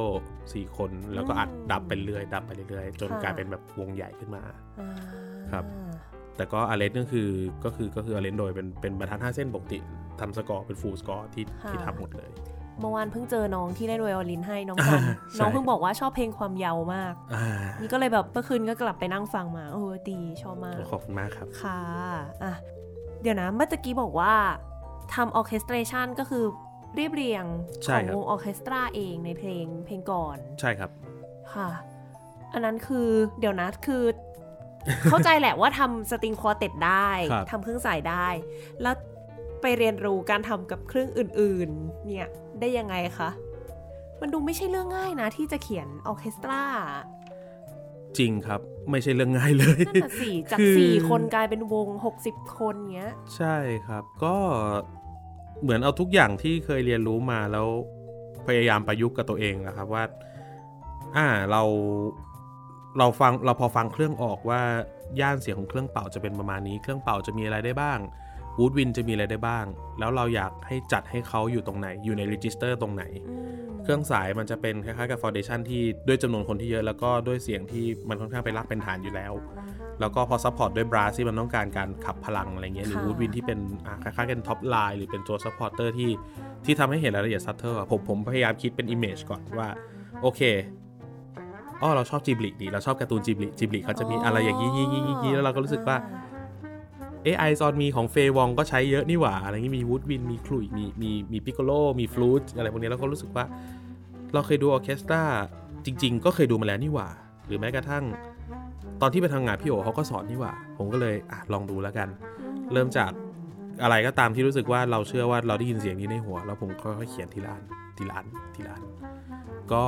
สี่คน แล้วก็อัด dub ไปเรื่อย dub ไปเรื่อยจนกลายเป็นแบบวงใหญ่ขึ้นมาครับ แต่ก็ arrange ก็คือก็คือก็คือ arrange โดยเป็นเป็นบรรทัดห้าเส้นปกติทำสกอร์เป็น full score ที่ที่ทำหมดเลย เมื่อวานเพิ่งเจอน้องที่เล่นไวโอลินให้น้องกันน้องเพิ่งบอกว่าชอบเพลงความยาวมากนี่ก็เลยแบบเมื่อคืนก็กลับไปนั่งฟังมาเออดีชอบมากขอบคุณมากครับค่ะอะเดี๋ยวนะเมื่อกี้บอกว่าทำ orchestration ก็คือเรียบเรียงของวงออเคสตราเองในเพลงเพลงก่อน ใช่ครับค่ะ อันนั้นคือเดี๋ยวนะคือ เข้าใจแหละว่าทำ string quartet ได้ทำเครื่องสายได้ แล้ว ไปเรียนรู้การทำกับเครื่องอื่นๆ เนี่ยได้ยังไงคะ มันดูไม่ใช่เรื่องง่ายนะ ที่จะเขียนออเคสตรา จริงครับไม่ใช่เรื่องง่ายเลยนั่นแหละสี่จากสี่คนกลายเป็นวงหกสิบคนเงี้ย ใช่ครับก็เหมือนเอาทุกอย่างที่เคยเรียนรู้มาแล้วพยายามประยุกต์กับตัวเองนะครับว่า อ่าเราเราฟังเราพอฟังเครื่องออกว่าย่านเสียงของเครื่องเป่าจะเป็นประมาณนี้ เครื่องเป่าจะมีอะไรได้บ้าง woodwind จะมีอะไรได้บ้าง แล้วเราอยากให้จัดให้เขาอยู่ตรงไหน อยู่ใน register ตรงไหน เครื่องสายมันจะเป็นคล้ายๆกับฟอนเดชันที่ด้วยจำนวนคนที่เยอะแล้วก็ด้วยเสียงที่มันค่อนข้างไปรักเป็นฐานอยู่แล้ว แล้วก็พอซัพพอร์ตด้วยบราสที่มันต้องการการขับพลังอะไรเงี้ยหรือวูดวินที่เป็นคล้ายๆกันท็อปไลน์หรือเป็นตัวซัพพอร์เตอร์ที่ที่ทำให้เห็นรายละเอียดซัตเตอร์ผมผมพยายามคิดเป็นอิมเมจก่อนว่าโอเคอ๋อเราชอบจิบลิดีเราชอบการ์ตูนจิบลิจิบลิเขาจะมีอะไรอย่างนี้ๆๆแล้วเราก็รู้สึกว่า เอไอซอนมีของเฟวองก็ใช้เยอะนี่หว่า อะไรงี้มีวูดวินมีคลุยมีมีมีปิโกโลมีฟลูตอะไรพวกนี้แล้วก็รู้สึกว่า เราเคยดูออเคสตราจริง ๆ ก็เคยดูมาแล้วนี่หว่า หรือแม้กระทั่ง ตอนที่ไปทำงานพี่โอเขาก็สอนนี่หว่า ผมก็เลยอะลองดูแล้วกัน เริ่มจากอะไรก็ตามที่รู้สึกว่าเราเชื่อว่าเราได้ยินเสียงนี้ในหัว แล้วผมค่อยๆเขียนทีละอันทีละอันทีละอันก็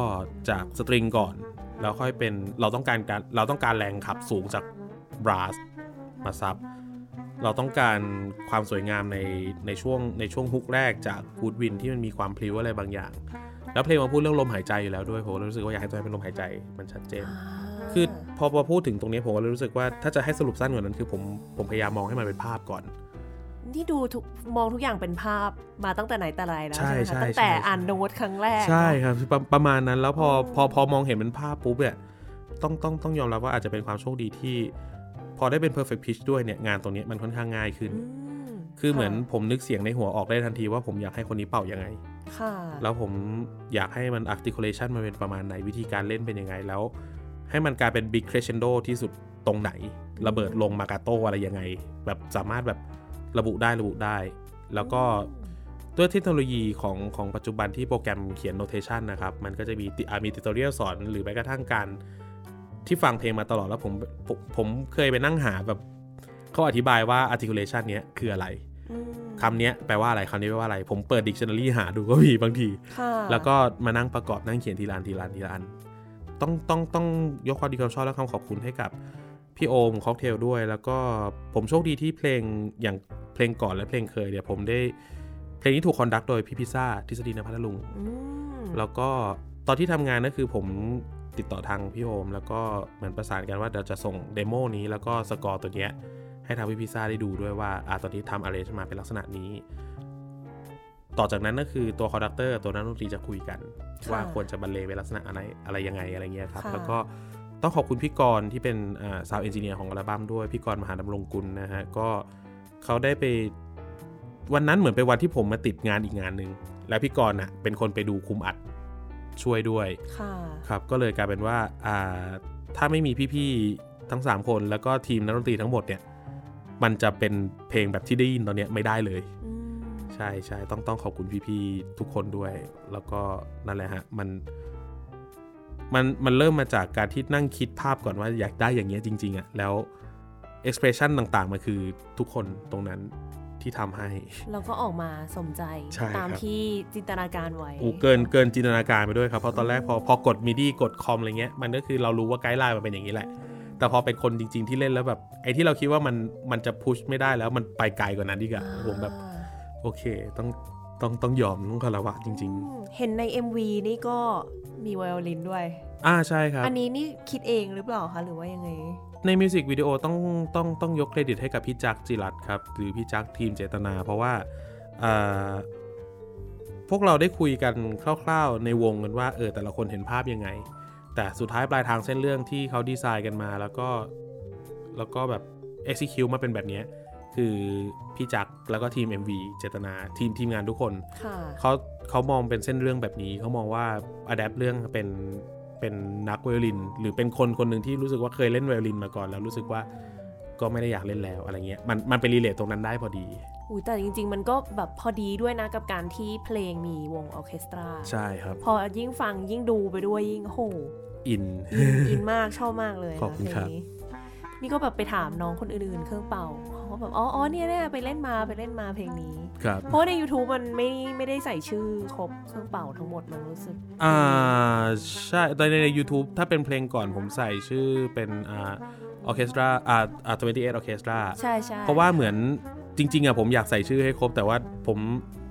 จากสตริงก่อนแล้วค่อยเป็นเราต้องการการเราต้องการแรงขับสูงจากบราสมาซับ เราต้องการความสวยงามในในช่วงในช่วงฮุกแรกจากกูดวินที่มันมีความพลิ้วอะไรบางอย่าง แล้วเพลงมาพูดเรื่องลมหายใจอยู่แล้วด้วยผมรู้สึกว่าอยากให้ตัวเป็นลมหายใจมันชัดเจน คือพอพอพูดถึงตรงนี้ผมก็เลยรู้สึกว่าถ้าจะให้สรุปสั้นกว่านั้นคือผมผมพยายามมองให้มันเป็นภาพก่อนที่ดูทุกมองทุกอย่างเป็นภาพมาตั้งแต่ไหนแต่ไรแล้วใช่ใช่ตั้งแต่อ่านโน้ตครั้งแรก ใช่ครับประประมาณนั้นแล้วพอพอพอมองเห็นเป็นภาพปุ๊บเนี่ยต้องต้องต้องยอมรับว่าอาจจะเป็นความโชคดีที่ พอได้เป็น perfect pitch ด้วยเนี่ยงานตรงนี้มันค่อนข้างง่ายขึ้น คือเหมือนผมนึกเสียงในหัวออกได้ทันทีว่าผมอยากให้คนนี้เป่ายังไงแล้วผมอยากให้มัน articulation มันเป็นประมาณไหนวิธีการเล่นเป็นยังไงแล้ว ให้มันกลายเป็น big crescendo ที่สุดตรงไหน ระเบิดลงมากาโตอะไรยังไง แบบสามารถแบบระบุได้ระบุได้ แล้วก็ด้วยเทคโนโลยีของของปัจจุบันที่โปรแกรมเขียนโนเทชันนะครับ มันก็จะมีมี tutorial สอนหรือแม้กระทั่งการ ที่ฟังเพลงมาตลอดแล้วผมผมผมเคยไปนั่งหาแบบเขาอธิบายว่า articulation เนี้ยคืออะไรคำนี้แปลว่าอะไรคำนี้แปลว่าอะไร ผมเปิด dictionary หาดูก็มีบางที แล้วก็มานั่งประกอบนั่งเขียนทีละอันทีละอันทีละอันต้องต้องต้องยกความดีความชอบและคำขอบคุณให้กับพี่โอมค็อกเทลด้วย แล้วก็ผมโชคดีที่เพลงอย่างเพลงก่อนและเพลงเคยเนี่ยผมได้เพลงนี้ถูก conduct โดยพี่พิซซ่าทฤษฎี ณ พัทลุง แล้วก็ตอนที่ทำงานก็คือผม ติดต่อทางพี่โอมแล้วก็เหมือนประสานกันว่าเดี๋ยวจะส่ง demo นี้แล้วก็สกอร์ตัวเนี้ยให้ทางพี่พิซซ่าได้ดูด้วยว่าอ่าตอนนี้ทำอะไรมาเป็นลักษณะนี้ ต่อจากนั้นก็คือตัว conductor ตัวนักดนตรีจะคุยกัน ว่าควรจะบรรเลงเป็นลักษณะอะไรอะไรยังไงอะไรเงี้ยครับ แล้วก็ต้องขอบคุณพี่กรที่เป็น sound engineer ของอัลบั้มด้วยพี่กรมหาดำรงกุลนะฮะก็เขาได้ไปวันนั้นเหมือนเป็นวันที่ผมมาติดงานอีกงานหนึ่งแล้วพี่กรณ์อะเป็นคนไปดูคุมอัด ช่วยด้วยครับก็เลยกลายเป็นว่าอ่าถ้าไม่มีพี่ๆทั้ง 3 คนแล้วก็ทีมนักดนตรีทั้งหมดเนี่ยมันจะเป็นเพลงแบบที่ได้ยินตอนนี้ไม่ได้เลยใช่ใช่ต้องต้องขอบคุณพี่ๆทุกคนด้วย แล้วก็นั่นแหละฮะมันมันมันเริ่มมาจากการที่นั่งคิดภาพก่อนว่าอยากได้อย่างเงี้ยจริง ๆอะ่ะแล้ว expression ต่างๆ มันคือทุกคนตรงนั้น ที่ทำให้แล้วก็ออกมาสมใจใช่ครับตามที่จินตนาการไว้อูเกินเกินจินตนาการไปด้วยครับเพราะตอนแรกพอพอกดมิดี้กดคอมอะไรเงี้ยมันก็คือเรารู้ว่าไกด์ไลน์มันเป็นอย่างนี้แหละ แต่พอเป็นคนจริง ๆ ที่เล่นแล้วแบบไอ้ที่เราคิดว่ามันมันจะพุชไม่ได้แล้วมันไปไกลกว่านั้นดีกว่าผมแบบอ่าโอเคต้องต้องต้องยอมต้องคารวะจริงอืมเห็นใน MV นี่ก็มีไวโอลินด้วยๆอ่าใช่ครับ อันนี้นี่คิดเองหรือเปล่าคะหรือว่ายังไง ในมิวสิกวิดีโอต้องต้องต้องยกเครดิตให้กับพี่จักรจิรัตน์ครับ หรือพี่จักรทีมเจตนา เพราะว่าอ่าพวกเราได้คุยกันคร่าวๆ ในวงกันว่าเออแต่ละคนเห็นภาพยังไง แต่สุดท้ายปลายทางเส้นเรื่องที่เขาดีไซน์กันมาแล้วก็แล้วก็แบบ execute มาเป็นแบบเนี้ยคือพี่จักรแล้วก็ทีม MV เจตนาทีมทีมงานทุกคนค่ะเขาเขามองเป็นเส้นเรื่องแบบนี้เขามองว่าอ d แ p t เรื่องเป็น เป็นนักไวโอลิน หรือเป็นคนคนหนึ่งที่รู้สึกว่าเคยเล่นไวโอลินมาก่อน แล้วรู้สึกว่าก็ไม่ได้อยากเล่นแล้วอะไรเงี้ยมันมันเป็น relate ตรงนั้นได้พอดีอุ้ยแต่จริง ๆ มันก็แบบพอดีด้วยนะกับการที่เพลงมีวงออร์เคสตรา ใช่ครับ พอยิ่งฟังยิ่งดูไปด้วยยิ่งโอ้โหอินอินอินมากชอบมากเลยขอบคุณนะเพ ครับ นี้นี่ก็แบบไปถามน้องคนอื่นๆ เครื่องเป่าเขาก็แบบอ๋ออ๋อเนี่ยเนี่ยไปเล่นมาไปเล่นมาเพลงนี้ ครับเพราะว่าใน YouTube มันไม่ไม่ได้ใส่ชื่อครบเครื่องเป่าทั้งหมดมันรู้สึก อ่าใช่แต่ในใน YouTube ถ้าเป็นเพลงก่อนผมใส่ชื่อเป็นอ่าออเคสตราอ่าอ่า28ออเคสตราใช่ใช่เพราะว่าเหมือนจริงๆอะผมอยากใส่ชื่อให้ครบแต่ว่าผม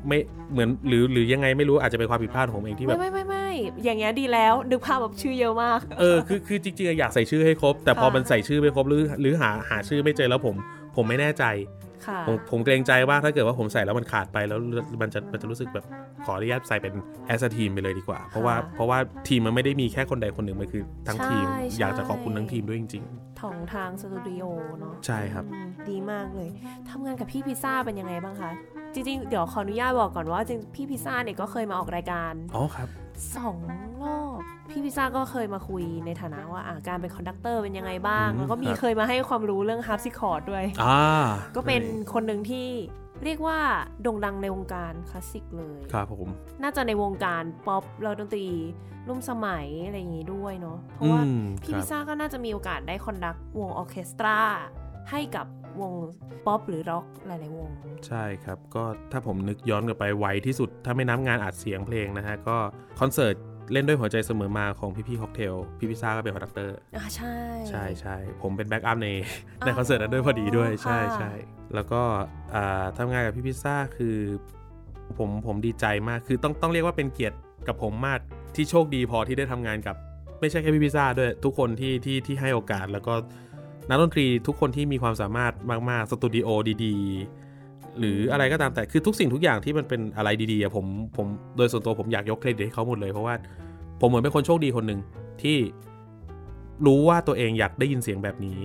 ไม่เหมือนหรือหรือยังไงไม่รู้อาจจะเป็นความผิดพลาดของผมเองที่แบไม่บไม่ไม่ไม่อย่างเงี้ยดีแล้วนึกภาพแบบชื่อเยอะมากเออคือคือจริงๆอะอยากใส่ชื่อให้ครบ แต่พอค่ะมันใส่ชื่อไม่ครบหรือหรือหาหาชื่อไม่เจอแล้วผม ผมไม่แน่ใจค่ะผมผมเกรงใจว่าถ้าเกิดว่าผมใส่แล้วมันขาดไปแล้วมันจะมันจะรู้สึกแบบขออนุญาตใส่เป็น as team ไปเลยดีกว่า เพราะว่าเพราะว่าทีมมันไม่ได้มีแค่คนใดคนหนึ่งมันคือทั้งทีม อยากจะขอบคุณทั้งทีมด้วยจริงของทางสตูดิโอเนาะใช่ครับอืมดีมากเลยทำงานกับพี่พิซซ่าเป็นยังไงบ้างคะ จริงๆ เดี๋ยวขออนุญาตบอกก่อนว่าจริงพี่พิซซ่าเนี่ยก็เคยมาออกรายการๆอ๋อครับสองรอบพี่พิซซ่าก็เคยมาคุยในฐานะว่าอะการเป็น conductor เป็นยังไงบ้างอืมแล้วก็มีครับเคยมาให้ความรู้เรื่องฮาร์ปซิคอร์ดด้วยอ่าก็เป็นคนหนึ่งที่เรียกว่าโด่งดังในวงการคลาสสิกเลยครับผมน่าจะในวงการป๊อปแล้วดนตรีร่วมสมัยอะไรอย่างงี้ด้วยเนาะเพราะว่าอืมครับพี่พิซซ่าก็น่าจะมีโอกาสได้ conduct วงออร์เคสตรา ให้กับวงป๊อปหรือร็อกหลายๆวง ใช่ครับ ก็ถ้าผมนึกย้อนกลับไปไวที่สุด ถ้าไม่นับงานอัดเสียงเพลงนะฮะ ก็คอนเสิร์ตเล่นด้วยหัวใจเสมอมาของพี่พี่ค็อกเทล พี่พิซซ่าก็เป็น conductor อ่าใช่ ใช่ใช่ผมเป็น backup ในอ๋อในคอนเสิร์ตนั้นด้วยพอดีด้วยใช่ค่ะใช่แล้วก็อ่าทำงานกับพี่พิซซ่าคือผมผมดีใจมากคือต้องต้องเรียกว่าเป็นเกียรติกับผมมากที่โชคดีพอที่ได้ทำงานกับ ไม่ใช่แค่พี่พิซซ่าด้วยทุกคนที่ที่ที่ให้โอกาสแล้วก็ นักดนตรีทุกคนที่มีความสามารถมากๆสตูดิโอดีๆ หรืออะไรก็ตามแต่คือทุกสิ่งทุกอย่างที่มันเป็นอะไรดีๆอะผมผมโดยส่วนตัวผมอยากยกเครดิตให้เขาหมดเลยเพราะว่าผมเหมือนเป็นคนโชคดีคนหนึ่งที่รู้ว่าตัวเองอยากได้ยินเสียงแบบนี้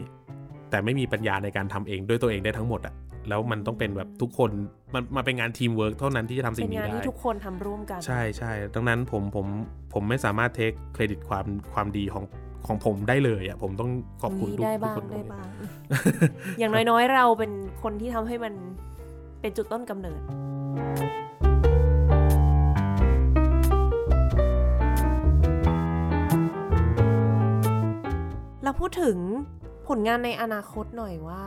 แต่ไม่มีปัญญาในการทำเองด้วยตัวเองได้ทั้งหมดอะแล้วมันต้องเป็นแบบทุกคนมันมาเป็นงานทีมเวิร์กเท่านั้นที่จะทำสิ่งนี้ได้เป็นงานได้ที่ทุกคนทำร่วมกัน ใช่ใช่ดังนั้นผมผมผมไม่สามารถ take credit ความความดีของ ของผมได้เลยอะผมต้องขอบคุณมีทุกได้ทุกบ้างคนได้ด้วยบ้างอย่างน้อยๆ เราเป็นคนที่ทำให้มันเป็นจุดต้นกำเนิด เราพูดถึงผลงานในอนาคตหน่อยว่า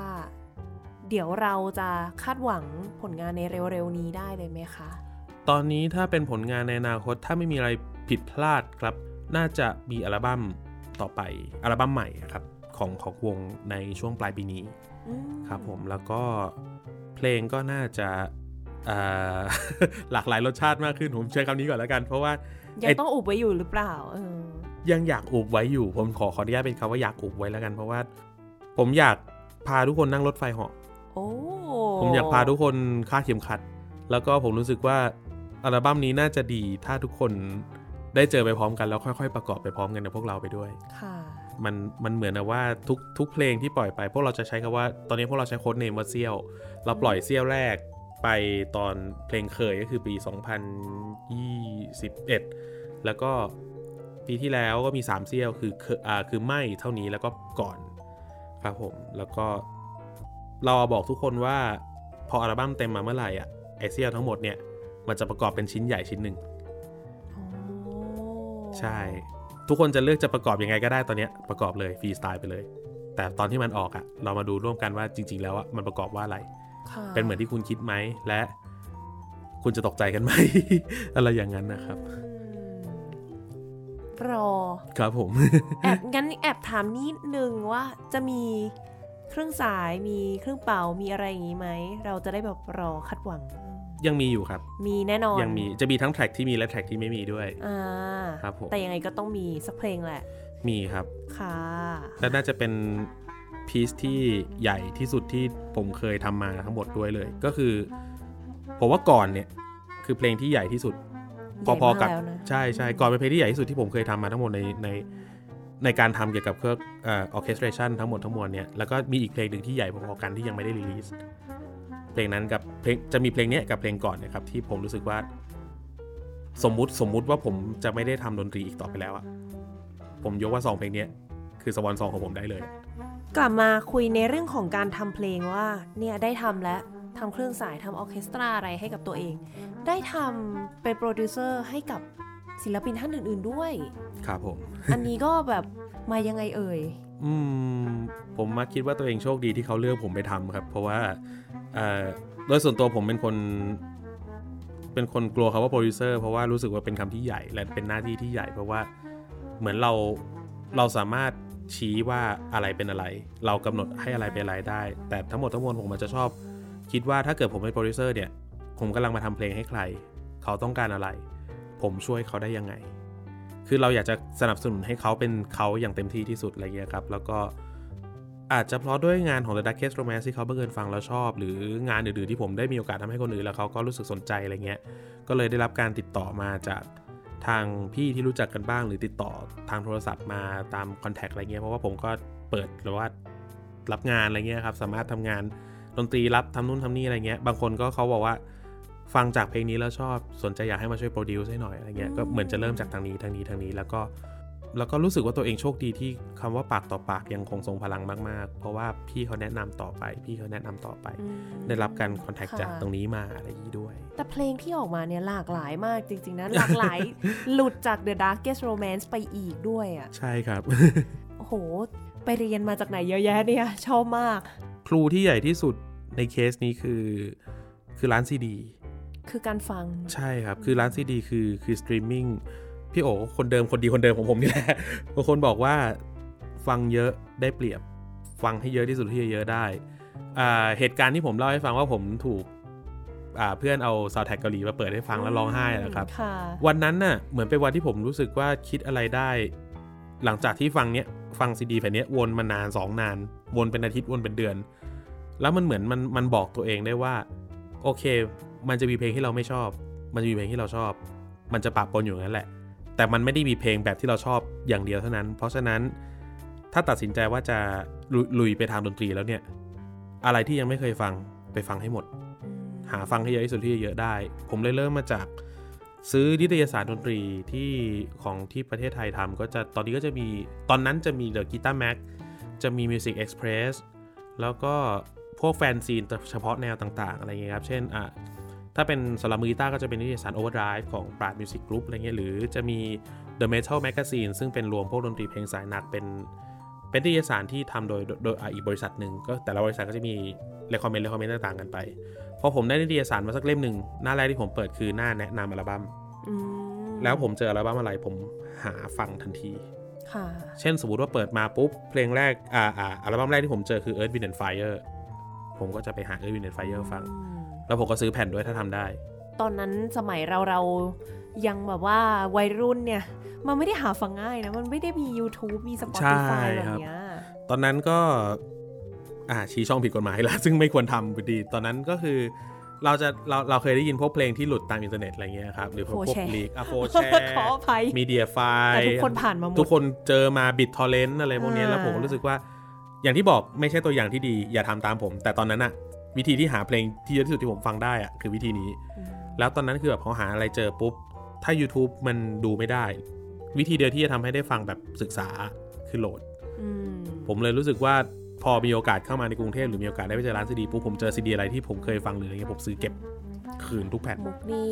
เดี๋ยวเราจะคาดหวังผลงานในเร็วๆนี้ได้เลยไหมคะ ตอนนี้ถ้าเป็นผลงานในอนาคตถ้าไม่มีอะไรผิดพลาดครับ น่าจะมีอัลบั้ม ต่อไปอัลบั้มใหม่ครับของของวงในช่วงปลายปีนี้อืมครับผมแล้วก็เพลงก็น่าจะอ่าหลากหลายรสชาติมากขึ้นผมใช้คำนี้ก่อนแล้วกัน เพราะว่ายังไอ้ต้องอุบไว้อยู่หรือเปล่าเออยังอยากอุบไว้อยู่ผมขอขออนุญาตเป็นคำว่าอยากอุบไว้แล้วกัน เพราะว่า ผมอยากพาทุกคนนั่งรถไฟเหาะโอ้ผมอยากพาทุกคนคาดเข็มขัด แล้วก็ผมรู้สึกว่าอัลบั้มนี้น่าจะดีถ้าทุกคน ได้เจอไปพร้อมกันแล้วค่อยๆ ประกอบไปพร้อมกันกับพวกเราไปด้วยค่ะมันมันเหมือนนะว่าทุกทุกเพลงที่ปล่อยไป พวกเราจะใช้คำว่าตอนนี้พวกเราใช้โค้ดเนมว่าเซี่ยว เราปล่อยเซี่ยวแรกไปตอนเพลงเคยก็คือปี 2021 แล้วก็ปีที่แล้วก็มี 3 เซี่ยวคือเคอ่าคือไม่เท่านี้แล้วก็ก่อนครับผมแล้วก็เราบอกทุกคนว่าพออัลบั้มเต็มมาเมื่อไหร่อะไอเซี่ยวทั้งหมดเนี่ยมันจะประกอบเป็นชิ้นใหญ่ชิ้นหนึ่งโอ้ ใช่ ทุกคนจะเลือกจะประกอบยังไงก็ได้ตอนเนี้ยประกอบเลยฟรีสไตล์ไปเลย แต่ตอนที่มันออกอะเรามาดูร่วมกันว่าจริง ๆ แล้วอะมันประกอบว่าอะไรค่ะเป็นเหมือนที่คุณคิดไหมและคุณจะตกใจกันไหม อะไรอย่างนั้นนะครับอืมรอ ครับผม แอบงั้นแอบถามนิดนึงว่าจะมีเครื่องสายมีเครื่องเป่ามีอะไรอย่างนี้ไหม เราจะได้แบบรอคาดหวัง ยังมีอยู่ครับ มีแน่นอน ยังมีจะมีทั้งแทร็กที่มีและแทร็กที่ไม่มีด้วยอ่าครับผมแต่ยังไงก็ต้องมีสักเพลงแหละ มีครับ ค่ะและน่าจะเป็น piece ที่ใหญ่ที่สุดที่ผมเคยทำมาทั้งหมดด้วยเลย ก็คือ ผมว่าก่อนเนี่ย คือเพลงที่ใหญ่ที่สุด พอๆกับใหญ่มากแล้วนะใช่ใช่ก่อนเป็นเพลงที่ใหญ่ที่สุดที่ผมเคยทำมาทั้งหมดในในในการทำเกี่ยวกับเรื่อง orchestration ทั้งหมดทั้งมวลเนี่ยแล้วก็มีอีกเพลงหนึ่งที่ใหญ่พอๆกันที่ยังไม่ได้ release เพลงนั้นกับเพลงจะมีเพลงเนี้ยกับเพลงก่อนเนะครับที่ผมรู้สึกว่า สมมุติสมมุติว่าผมจะไม่ได้ทำดนตรีอีกต่อไปแล้วอะผมยกว่าสองเพลงเนี้ยคือ swan song ของผมได้เลย กลับมาคุยในเรื่องของการทำเพลงว่าเนี่ยได้ทำแล้วทำเครื่องสายทำออร์เคสตราอะไรให้กับตัวเอง ได้ทำเป็นโปรดิวเซอร์ให้กับศิลปินท่านอื่น ๆด้วย ครับผม อันนี้ก็แบบมายังไงเอ่ย อืมผมมาคิดว่าตัวเองโชคดีที่เขาเลือกผมไปทำครับ เพราะว่าเอ่อโดยส่วนตัวผมเป็นคน เป็นคนกลัวคำว่าโปรดิวเซอร์เพราะว่ารู้สึกว่าเป็นคำที่ใหญ่และเป็นหน้าที่ที่ใหญ่ เพราะว่าเหมือนเราเราสามารถชี้ว่าอะไรเป็นอะไร เรากำหนดให้อะไรเป็นอะไรได้ แต่ทั้งหมดทั้งมวลผมมันจะชอบ คิดว่าถ้าเกิดผมเป็นโปรดิวเซอร์เนี่ย ผมกำลังมาทำเพลงให้ใคร เขาต้องการอะไร ผมช่วยเขาได้ยังไง คือเราอยากจะสนับสนุนให้เขาเป็นเขาอย่างเต็มที่ที่สุดอะไรเงี้ยครับ แล้วก็อาจจะเพราะด้วยงานของ The Darkest Romance ที่เขาบังเอิญฟังแล้วชอบ หรืองานอื่นๆที่ผมได้มีโอกาสทำให้คนอื่นแล้วเขาก็รู้สึกสนใจอะไรเงี้ย ก็เลยได้รับการติดต่อมาจากทางพี่ที่รู้จักกันบ้าง หรือติดต่อทางโทรศัพท์มาตามคอนแทคอะไรเงี้ย เพราะว่าผมก็เปิดหรือว่ารับงานอะไรเงี้ยครับ สามารถทำงานดนตรีรับทำนู่นทำนี่อะไรเงี้ย บางคนก็เขาบอกว่า ฟังจากเพลงนี้แล้วชอบสนใจอยากให้มาช่วยโปรดิวซ์ให้หน่อยอะไรเงี้ยก็เหมือนจะเริ่มจากทางนี้ทางนี้ทางนี้แล้วก็แล้วก็รู้สึกว่าตัวเองโชคดีที่คำว่าปากต่อปากยังคงทรงพลังมากๆ เพราะว่าพี่เขาแนะนำต่อไป พี่เขาแนะนำต่อไปอืมได้รับการ contact ค่ะจากตรงนี้มาอะไรอย่างนี้ด้วย แต่เพลงที่ออกมาเนี่ยหลากหลายมากจริง ๆนะหลากหลาย หลุดจาก The Darkest Romance ไปอีกด้วยอะใช่ครับ โอ้โห ไปเรียนมาจากไหนเยอะแยะเนี่ยชอบมาก ครูที่ใหญ่ที่สุดในเคสนี้คือ คือร้านซีดี คือการฟัง ใช่ครับ คือร้านซีดีคือคือสตรีมมิ่งพี่โอคนเดิมคนดีคนเดิมของผมนี่แหละบางคนบอกว่าฟังเยอะได้เปรียบ ฟังให้เยอะที่สุดที่จะเยอะได้อ่าเหตุการณ์ที่ผมเล่าให้ฟังว่าผมถูกอ่าเพื่อนเอาซาวแท็กเกาหลีมาเปิดให้ฟังแล้วร้องไห้นะครับค่ะวันนั้นน่ะเหมือนเป็นวันที่ผมรู้สึกว่าคิดอะไรได้ หลังจากที่ฟังเนี้ยฟังซีดีแผ่นเนี้ยวนมานานสองนาน วนเป็นอาทิตย์วนเป็นเดือน แล้วมันเหมือนมันมันบอกตัวเองได้ว่า โอเค มันจะมีเพลงที่เราไม่ชอบ มันจะมีเพลงที่เราชอบ มันจะปะปนอยู่อย่างนั้นแหละ แต่มันไม่ได้มีเพลงแบบที่เราชอบอย่างเดียวเท่านั้น เพราะฉะนั้นถ้าตัดสินใจว่าจะลุยลุยไปทางดนตรีแล้วเนี่ย อะไรที่ยังไม่เคยฟังไปฟังให้หมด หาฟังให้เยอะที่สุดที่จะเยอะได้ ผมเลยเริ่มมาจากซื้อนิตยสารดนตรีที่ของที่ประเทศไทยทำก็จะตอนนี้ก็จะมีตอนนั้นจะมี The Guitar Mag จะมี Music Express แล้วก็พวก fanzine เฉพาะแนวต่างๆ อะไรเงี้ยครับ เช่นอะ ถ้าเป็นสำหรับมือกีตาร์ก็จะเป็นนิตยสาร Overdrive ของ Prart Music Group อะไรเงี้ยหรือจะมี The Metal Magazine ซึ่งเป็นรวมพวกดนตรีเพลงสายหนักเป็นเป็นนิตยสารที่ทำโดยโดยโดยอะอีกบริษัทหนึ่งก็แต่ละบริษัทก็จะมี recommend recommend ต่างๆกันไป พอผมได้นิตยสารมาสักเล่มหนึ่งหน้าแรกที่ผมเปิดคือหน้าแนะนำอัลบั้มอืมแล้วผมเจออัลบั้มอะไรผมหาฟังทันทีค่ะเช่นสมมติว่าเปิดมาปุ๊บ เพลงแรกอ่าอ่าอัลบั้มแรกที่ผมเจอคือ Earth Wind and Fire ผมก็จะไปหา Earth Wind and Fire ฟังอืม แล้วผมก็ซื้อแผ่นด้วยถ้าทำได้ ตอนนั้นสมัยเราเรายังแบบว่าวัยรุ่นเนี่ย มันไม่ได้หาฟังง่ายนะ มันไม่ได้มี YouTube มีใช่ Spotify แบครับบเนี้ยตอนนั้นก็อ่าชี้ช่องผิดกฎหมายแล้ว ซึ่งไม่ควรทำพอดี ตอนนั้นก็คือเราจะเราเราเคยได้ยินพวกเพลงที่หลุดตามอินเทอร์เน็ตอะไรเงี้ยครับ หรือพวกโฟพวแชกร์ลีกอะโฟแชขออภัยมีเดียไฟแต่ทุกคนผ่านมาหมดทุกคนเจอมาบิดทอร์เรนต์อะไรพวกเนี้ยอ่าแล้วผมก็รู้สึกว่า อย่างที่บอกไม่ใช่ตัวอย่างที่ดี อย่าทำตามผม แต่ตอนนั้นอะ วิธีที่หาเพลงที่เยอะที่สุดที่ผมฟังได้อะคือวิธีนี้อืมแล้วตอนนั้นคือแบบพอหาอะไรเจอปุ๊บ ถ้า YouTube มันดูไม่ได้ วิธีเดียวที่จะทำให้ได้ฟังแบบศึกษาคือโหลดอืมผมเลยรู้สึกว่าพอมีโอกาสเข้ามาในกรุงเทพหรือมีโอกาสได้ไปเจอร้านซีดีปุ๊บผมเจอซีดีอะไรที่ผมเคยฟังหรืออะไรเงี้ยผมซื้อเก็บ คืนทุกแผ่นมุกนี่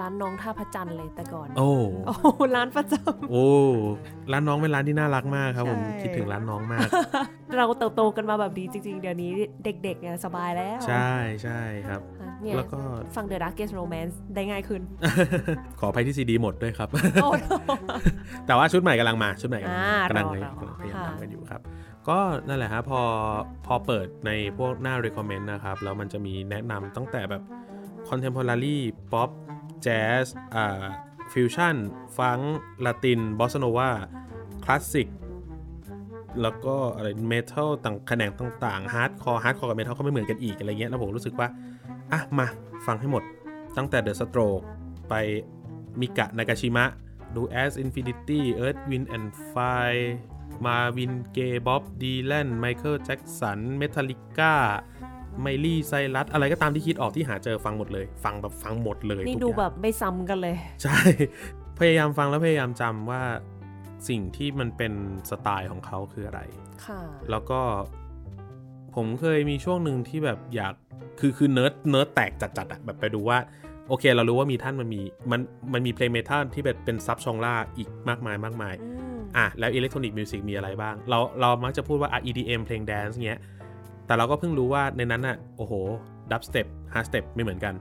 ร้านน้องท่าพระจันทร์เลยแต่ก่อน โอ้โอ้ร้านประจโอ้ร้านน้องเป็นร้านที่น่ารักมากครับผมใช่คิดถึงร้านน้องมากำเราเติบโตกันมาแบบนี้จริง ๆ เดี๋ยวนี้เด็กๆเนี่ยสบายแล้ว ใช่ใช่ครับอะเนี่ยแล้วก็ฟัง The Darkest Romance ได้ง่ายขึ้น ขออภัยที่ซีดีหมดด้วยครับโอ้โหแต่ว่าชุดใหม่กำลังมาชุดใหม่กำลังอ่ากำลังรอเลยรอกำลังพยายามค่ะทำกันอยู่ครับก็นั่นแหละฮะพอพอเปิดในพวกหน้า recommend นะครับ แล้วมันจะมีแนะนำตั้งแต่แบบ contemporary pop jazz อ่า fusion ฟัง Latin bossa nova คลาสสิก แล้วก็อะไรเมทัลต่างแขนงต่างๆ hardcore hardcore กับเมทัลก็ไม่เหมือนกันอีกอะไรเงี้ยแล้วผมรู้สึกว่า อะ มาฟังให้หมดตั้งแต่ The Strokes ไปมิกะ นากาชิมะ Do As Infinity Earth Wind and Fire มาร์วินเกย์บ๊อบดีแลนไมเคิลแจ็กสันเมทัลิก้า ไมลี่ไซรัสอะไรก็ตามที่คิดออกที่หาเจอฟังหมดเลย ฟังแบบฟังหมดเลยนี่ทุกดูอย่างแบบไม่ซ้ำกันเลย ใช่ พยายามฟังแล้วพยายามจำว่าสิ่งที่มันเป็นสไตล์ของเขาคืออะไร ค่ะ แล้วก็ผมเคยมีช่วงหนึ่งที่แบบอยากคือคือ nerd nerd แตกจัดๆอะแบบไปดูว่า โอเค เรารู้ว่ามีท่านมันมีมันมันมีเพลงเมทัลที่แบบเป็น sub genre อีกมากมายมากมายอืมอะแล้ว electronic music มีอะไรบ้าง เราเรามักจะพูดว่าอะ EDM เพลงแดนซ์เงี้ย แต่เราก็เพิ่งรู้ว่าในนั้นน่ะโอ้โห dubstep hardstep ไม่เหมือนกัน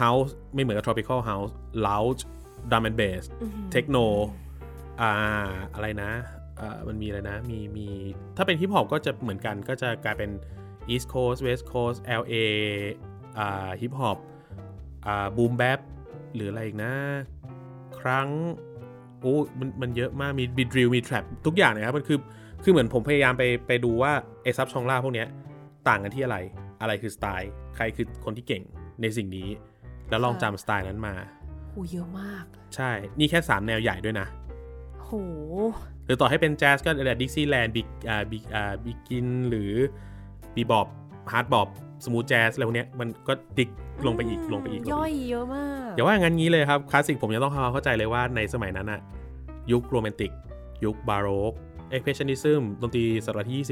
House ไม่เหมือนกับ Tropical House Lounge Drum and Bass techno อ่าอะไรนะอ่ามันมีอะไรนะ มีมีถ้าเป็นฮิปฮอปก็จะเหมือนกันก็จะกลายเป็น East Coast West Coast LA อ่าฮิปฮอปอ่า boom bap หรืออะไรอีกนะ ครั้งโอ้มันมันเยอะมากมี มี drill มี trap ทุกอย่างเลยครับมันคือคือเหมือนผมพยายามไปไปดูว่าไอ้ sub genre พวกเนี้ย ต่างกันที่อะไร อะไรคือสไตล์ ใครคือคนที่เก่งในสิ่งนี้ แล้วลองจำสไตล์นั้นมาหูเยอะมาก ใช่ นี่แค่ 3 แนวใหญ่ด้วยนะโหหรือต่อให้เป็นแจ๊สก็ Dixieland big อ่า big อ่า big band หรือbebop hard bop smooth jazz อะไรพวกเนี้ยมันก็ dig ลงไปอีกลงไปอีกลงไปย่อยอีกเยอะมากอย่าว่างั้นงี้เลยครับคลาสสิกผมยังต้องทำความเข้าใจเลยว่าในสมัยนั้นอะยุคโรแมนติก ยุคบาโรก expressionism ดนตรีศตวรรษที่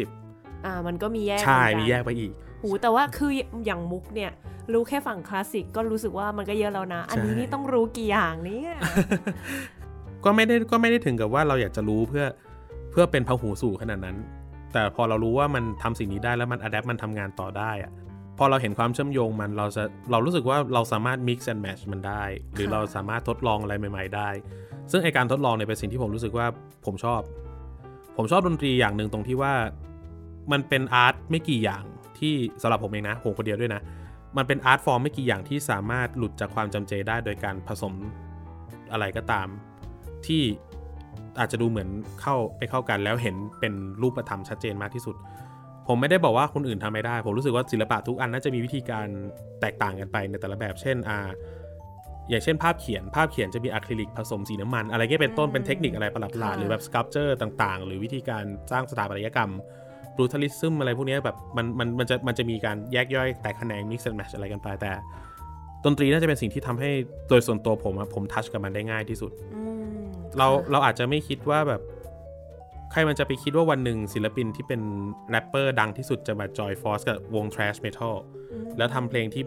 อ่ามันก็มีแยก20ใช่เหอนนมีแยกไปอีกหูแต่ว่าคืออย่างมุกเนี่ย รู้แค่ฝั่งคลาสสิกก็รู้สึกว่ามันก็เยอะแล้วนะ อันนี้ใช่นี่ต้องรู้กี่อย่างเนี่ยก็ไม่ได้ก็ไม่ได้ถึงกับว่าเราอยากจะรู้เพื่อเพื่อเป็นพหูสู่ขนาดนั้น แต่พอเรารู้ว่ามันทำสิ่งนี้ได้แล้วมันอัดแอปมันทำงานต่อได้อะพอเราเห็นความเชื่อมโยงมันเราจะเรารู้สึกว่าเราสามารถ mix and match มันได้ หรือค่ะเราสามารถทดลองอะไรใหม่ ๆ ได้ ซึ่งไอการทดลองเนี่ยเป็นสิ่งที่ผมรู้สึกว่าผมชอบ ผมชอบดนตรีอย่างหนึ่งตรงที่ว่า มันเป็นอาร์ตไม่กี่อย่างที่สำหรับผมเองนะผมคนเดียวด้วยนะ มันเป็นอาร์ตฟอร์มไม่กี่อย่างที่สามารถหลุดจากความจำเจได้โดยการผสมอะไรก็ตาม ที่อาจจะดูเหมือนเข้าไปเข้ากันแล้วเห็นเป็นรูปธรรมชัดเจนมากที่สุด ผมไม่ได้บอกว่าคนอื่นทำไม่ได้ ผมรู้สึกว่าศิลปะทุกอันน่าจะมีวิธีการแตกต่างกันไปในแต่ละแบบ เช่นอ่าอย่างเช่นภาพเขียน ภาพเขียนจะมีอะคริลิกผสมสีน้ำมัน อะไรเงี้ยเป็นต้นเป็นเทคนิคอะไรประหลาดๆหรือแบบสครับเจอร์ต่าง ๆ หรือวิธีการสร้างสถาปัตยกรรม บรูทัลิซึมอะไรพวกเนี้ยแบบมันมันมันจะมันจะมีการแยกย่อยแตกแขนง mix and match อะไรกันไปแต่ ดนตรีน่าจะเป็นสิ่งที่ทำให้โดยส่วนตัวผมอะผม touch กับมันได้ง่ายที่สุดอืมเราค่ะเราอาจจะไม่คิดว่าแบบใครมันจะไปคิดว่าวันหนึ่งศิลปินที่เป็นแรปเปอร์ดังที่สุดจะมา join force กับวง Thrash Metal อืมแล้วทำเพลงที่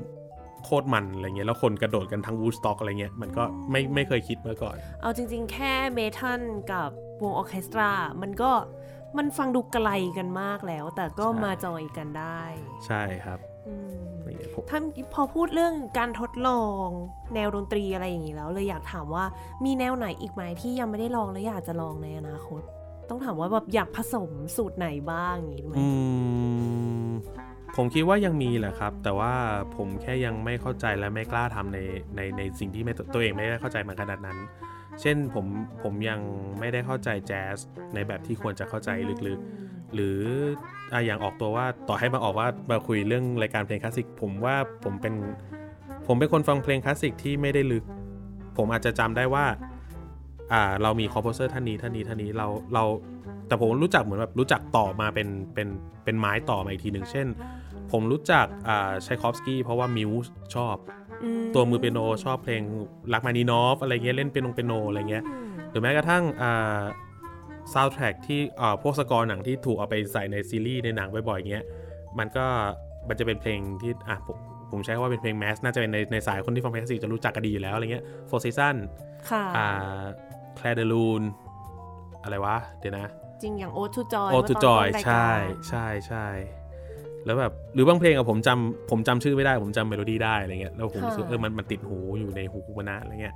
โคตรมันอะไรเงี้ยแล้วคนกระโดดกันทั้งวูดสต็อกอะไรเงี้ยมันก็ไม่ไม่เคยคิดมาก่อน เอาจริง ๆ แค่เมทัลกับวงออร์เคสตรา มันก็ มันฟังดูไกลกันมากแล้ว แต่ก็ใช่มาจอยกันได้ ใช่ครับอืมอะไรเงี้ยผมถ้าพอพูดเรื่องการทดลอง แนวดนตรีอะไรอย่างนี้แล้ว เลยอยากถามว่ามีแนวไหนอีกไหมที่ยังไม่ได้ลองและอยากจะลองในอนาคต ต้องถามว่าแบบอยากผสมสูตรไหนบ้างอย่างนี้ไหมอืมผมคิดว่ายังมีแหละครับ แต่ว่าผมแค่ยังไม่เข้าใจและไม่กล้าทำในในในสิ่งที่ไม่ตัวเองไม่ได้เข้าใจมาขนาดนั้น เช่นผมผมยังไม่ได้เข้าใจแจ๊สในแบบที่ควรจะเข้าใจลึกๆ หรืออะอย่างออกตัวว่าต่อให้มาออกว่ามาคุยเรื่องรายการเพลงคลาสสิกผมว่าผมเป็นผมเป็นคนฟังเพลงคลาสสิกที่ไม่ได้ลึก ผมอาจจะจำได้ว่าอ่าเรามี composer ท่านนี้ท่านนี้ท่านนี้เราเราแต่ผมรู้จักเหมือนแบบรู้จักต่อมาเป็นเป็นเป็นไม้ต่อมาอีกทีหนึ่งเช่น ผมรู้จักอ่าชัยคอฟสกี้เพราะว่า Muse ชอบม ตัวมือเปียโนชอบเพลงRachmaninoff อะไรเงี้ยเล่นเป็นเพลงเปียโนอะไรเงี้ยอืมหรือแม้กระทั่งอ่าซาวด์แทร็กที่อ่าพวกสกอร์หนังที่ถูกเอาไปใส่ในซีรีส์ในหนังบ่อยๆเงี้ยมันก็มันจะเป็นเพลงที่อะผมผมผมใช้คำว่าเป็นเพลง mass น่าจะเป็นในในสายคนที่ฟังเพลงคลาสสิกจะรู้จักกันดีอยู่แล้วอะไรเงี้ย Four Seasons ค่ะอ่า Clair de Lune อะไรวะ เดี๋ยวนะ จริงอย่าง Ode to Joy Ode to Joy ใช่ใช่ใช่ แล้วแบบหรือบางเพลงอะผมจำผมจำชื่อไม่ได้ ผมจำเมโลดี้ได้อะไรเงี้ยแล้วผมรู้สึกเออมันมันติดหูอยู่ในหูมานานอะไรเงี้ย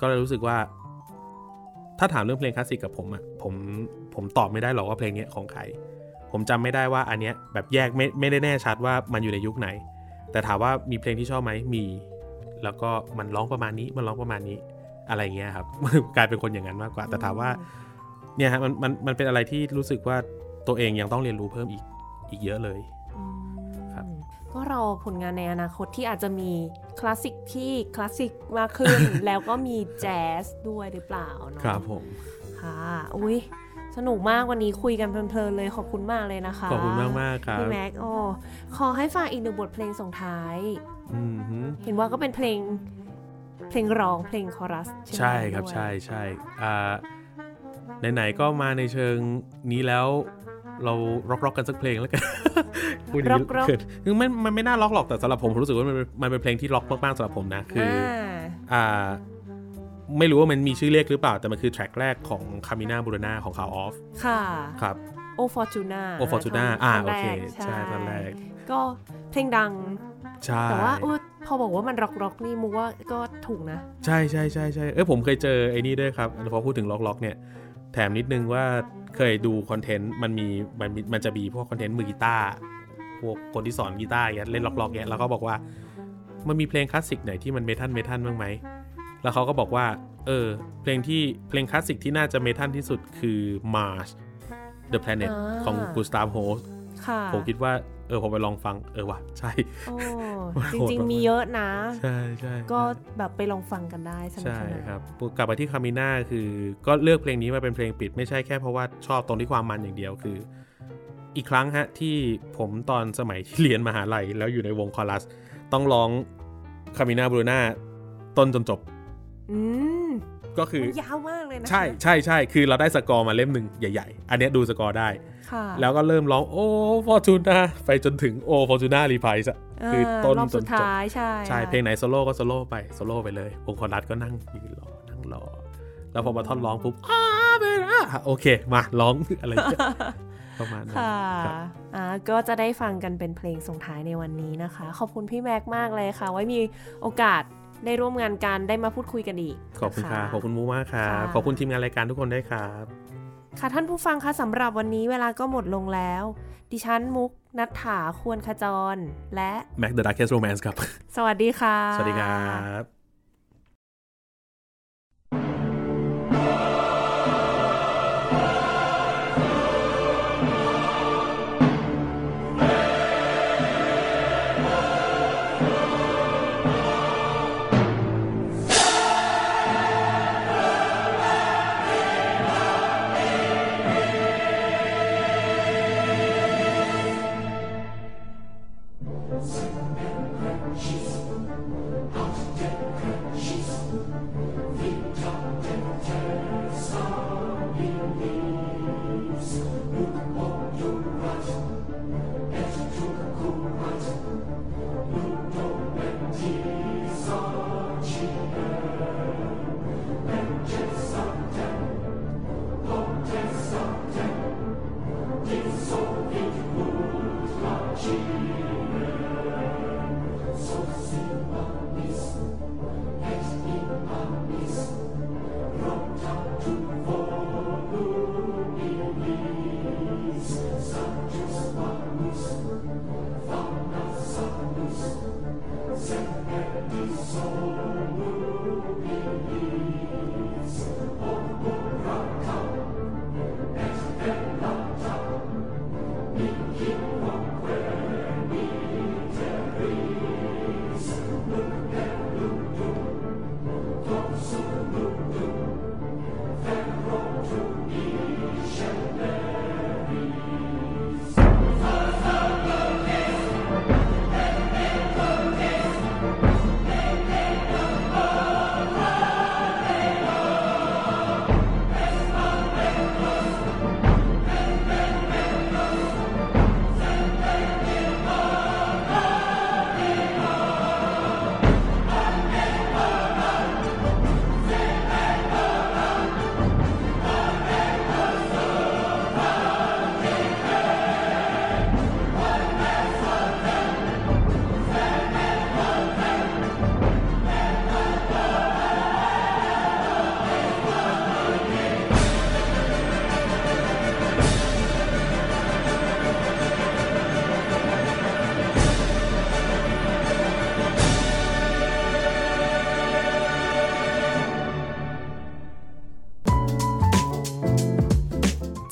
ก็เลยรู้สึกว่า ถ้าถามเรื่องเพลงคลาสสิกกับผมอะผมผมตอบไม่ได้หรอกว่าเพลงเนี้ยของใครผมจำไม่ได้ว่าอันเนี้ยแบบแยกไม่ไม่ได้แน่ชัดว่ามันอยู่ในยุคไหน แต่ถามว่ามีเพลงที่ชอบไหมมี แล้วก็มันร้องประมาณนี้มันร้องประมาณนี้อะไรเงี้ยครับกลายเป็นคนอย่างนั้นมากกว่า แต่ถามว่าเนี่ยฮะมันมันมันเป็นอะไรที่รู้สึกว่าตัวเองยังต้องเรียนรู้เพิ่มอีกอีกเยอะเลยอืมครับ ก็รอผลงานในอนาคตที่อาจจะมีคลาสสิกที่คลาสสิกมากขึ้น แล้วก็มีแจ๊สด้วยหรือเปล่าเนาะครับผมค่ะอุ้ยสนุกมากวันนี้คุยกันเพลินๆเลยขอบคุณมากเลยนะคะ ขอบคุณมากมากๆครับพี่แม็กโอ้ขอให้ฝากอีกหนึ่งบทเพลงส่งท้ายอืมฮึเห็นว่าก็เป็นเพลงเพลงร้องเพลงคอรัส ใช่ไหมใช่ครับด้วยใช่ใช่อ่าไหนๆก็มาในเชิงนี้แล้ว เราร็อกร็อกกันสักเพลงแล้วกันพูดอย่างนี้เกิดคือมันมันไม่น่าร็อกหรอกแต่สำหรับผมผมรู้สึกว่ามันเป็นมันเป็นเพลงที่ร็อกมากๆสำหรับผมนะคืออาอ่าไม่รู้ว่ามันมีชื่อเรียกหรือเปล่าแต่มันคือ track แรกของคามิน่าบูร n นาของคาวออฟค่ะครับ O Fortuna O Fortuna อ่าโอเคใช่ใช่ตอนแรก ก็เพลงดังใช่แต่ว่าเออพอบอกว่ามันร็อกร็อกนี่มูว่าก็ถูกนะ ใช่ใช่ใช่ใช่เอ้ยผมเคยเจอไอ้นี่ด้วยครับพอพูดถึงร็อกร็อกเนี่ย แถมนิดนึงว่าเคยดู content มันมีมันมีมันจะมีพวก content มือกีตาร์พวกคนที่สอนกีตาร์อย่างเงี้ยเล่นร็อกร็อกเงี้ยแล้วก็บอกว่ามันมีเพลงคลาสสิกไหนที่มัน metal metal บ้างไหมแล้วเขาก็บอกว่าเออเพลงที่เพลงคลาสสิกที่น่าจะ metal ที่สุดคือ Mars The Planet อ่าของกูสตาฟโฮสค่ะผมคิดว่า เออผมไปลองฟังเออว่ะใช่โอ้โหดจริงๆมีเยอะนะ ใช่ใช่ก็แบบไปลองฟังกันได้สนุกใช่สนานครับกลับมาที่ Carmina คือก็เลือกเพลงนี้มาเป็นเพลงปิด ไม่ใช่แค่เพราะว่าชอบตรงที่ความมันอย่างเดียวคือ อีกครั้งฮะที่ผมตอนสมัยที่เรียนมหาลัยแล้วอยู่ในวงคอรัส ต้องร้อง Carmina Burana ต้นจนจบอืม ก็คือยาวมากเลยนะ ใช่ใช่ใช่คือเราได้สกอร์มาเล่มหนึ่งใหญ่ ๆ อันเนี้ยดูสกอร์ได้ค่ะแล้วก็เริ่มร้อง O Fortuna ไปจนถึง O Fortuna reprise อะคือต้นรอบจสุนดจบท้ายใช่ใช่ค่ะเพลงไหนโซโล่ก็โซโล่ไปโซโล่ไปเลยวงคอรัสก็นั่งยืนรอนั่งรอ แล้วพอมาท่อนร้องปุ๊บอ้าเป็นอะโอเค มาร้องอะไรอย่างเงี้ยประมาณนั้นค่ะครับอ่าก็จะได้ฟังกันเป็นเพลงส่งท้ายในวันนี้นะคะ ขอบคุณพี่แม็กมากเลยค่ะ ไว้มีโอกาส ได้ร่วมงานกันได้มาพูดคุยกันอีก ขอบคุณค่ะนะะขอบคุณมูมากครับค่ะ ขอบคุณทีมงานรายการทุกคนด้วยครับ ค่ะท่านผู้ฟังคะสำหรับวันนี้เวลาก็หมดลงแล้ว ดิฉันมุกนัทถาควรขจร และ Mac the Darkest Romance ครับ สวัสดีค่ะ สวัสดีครับ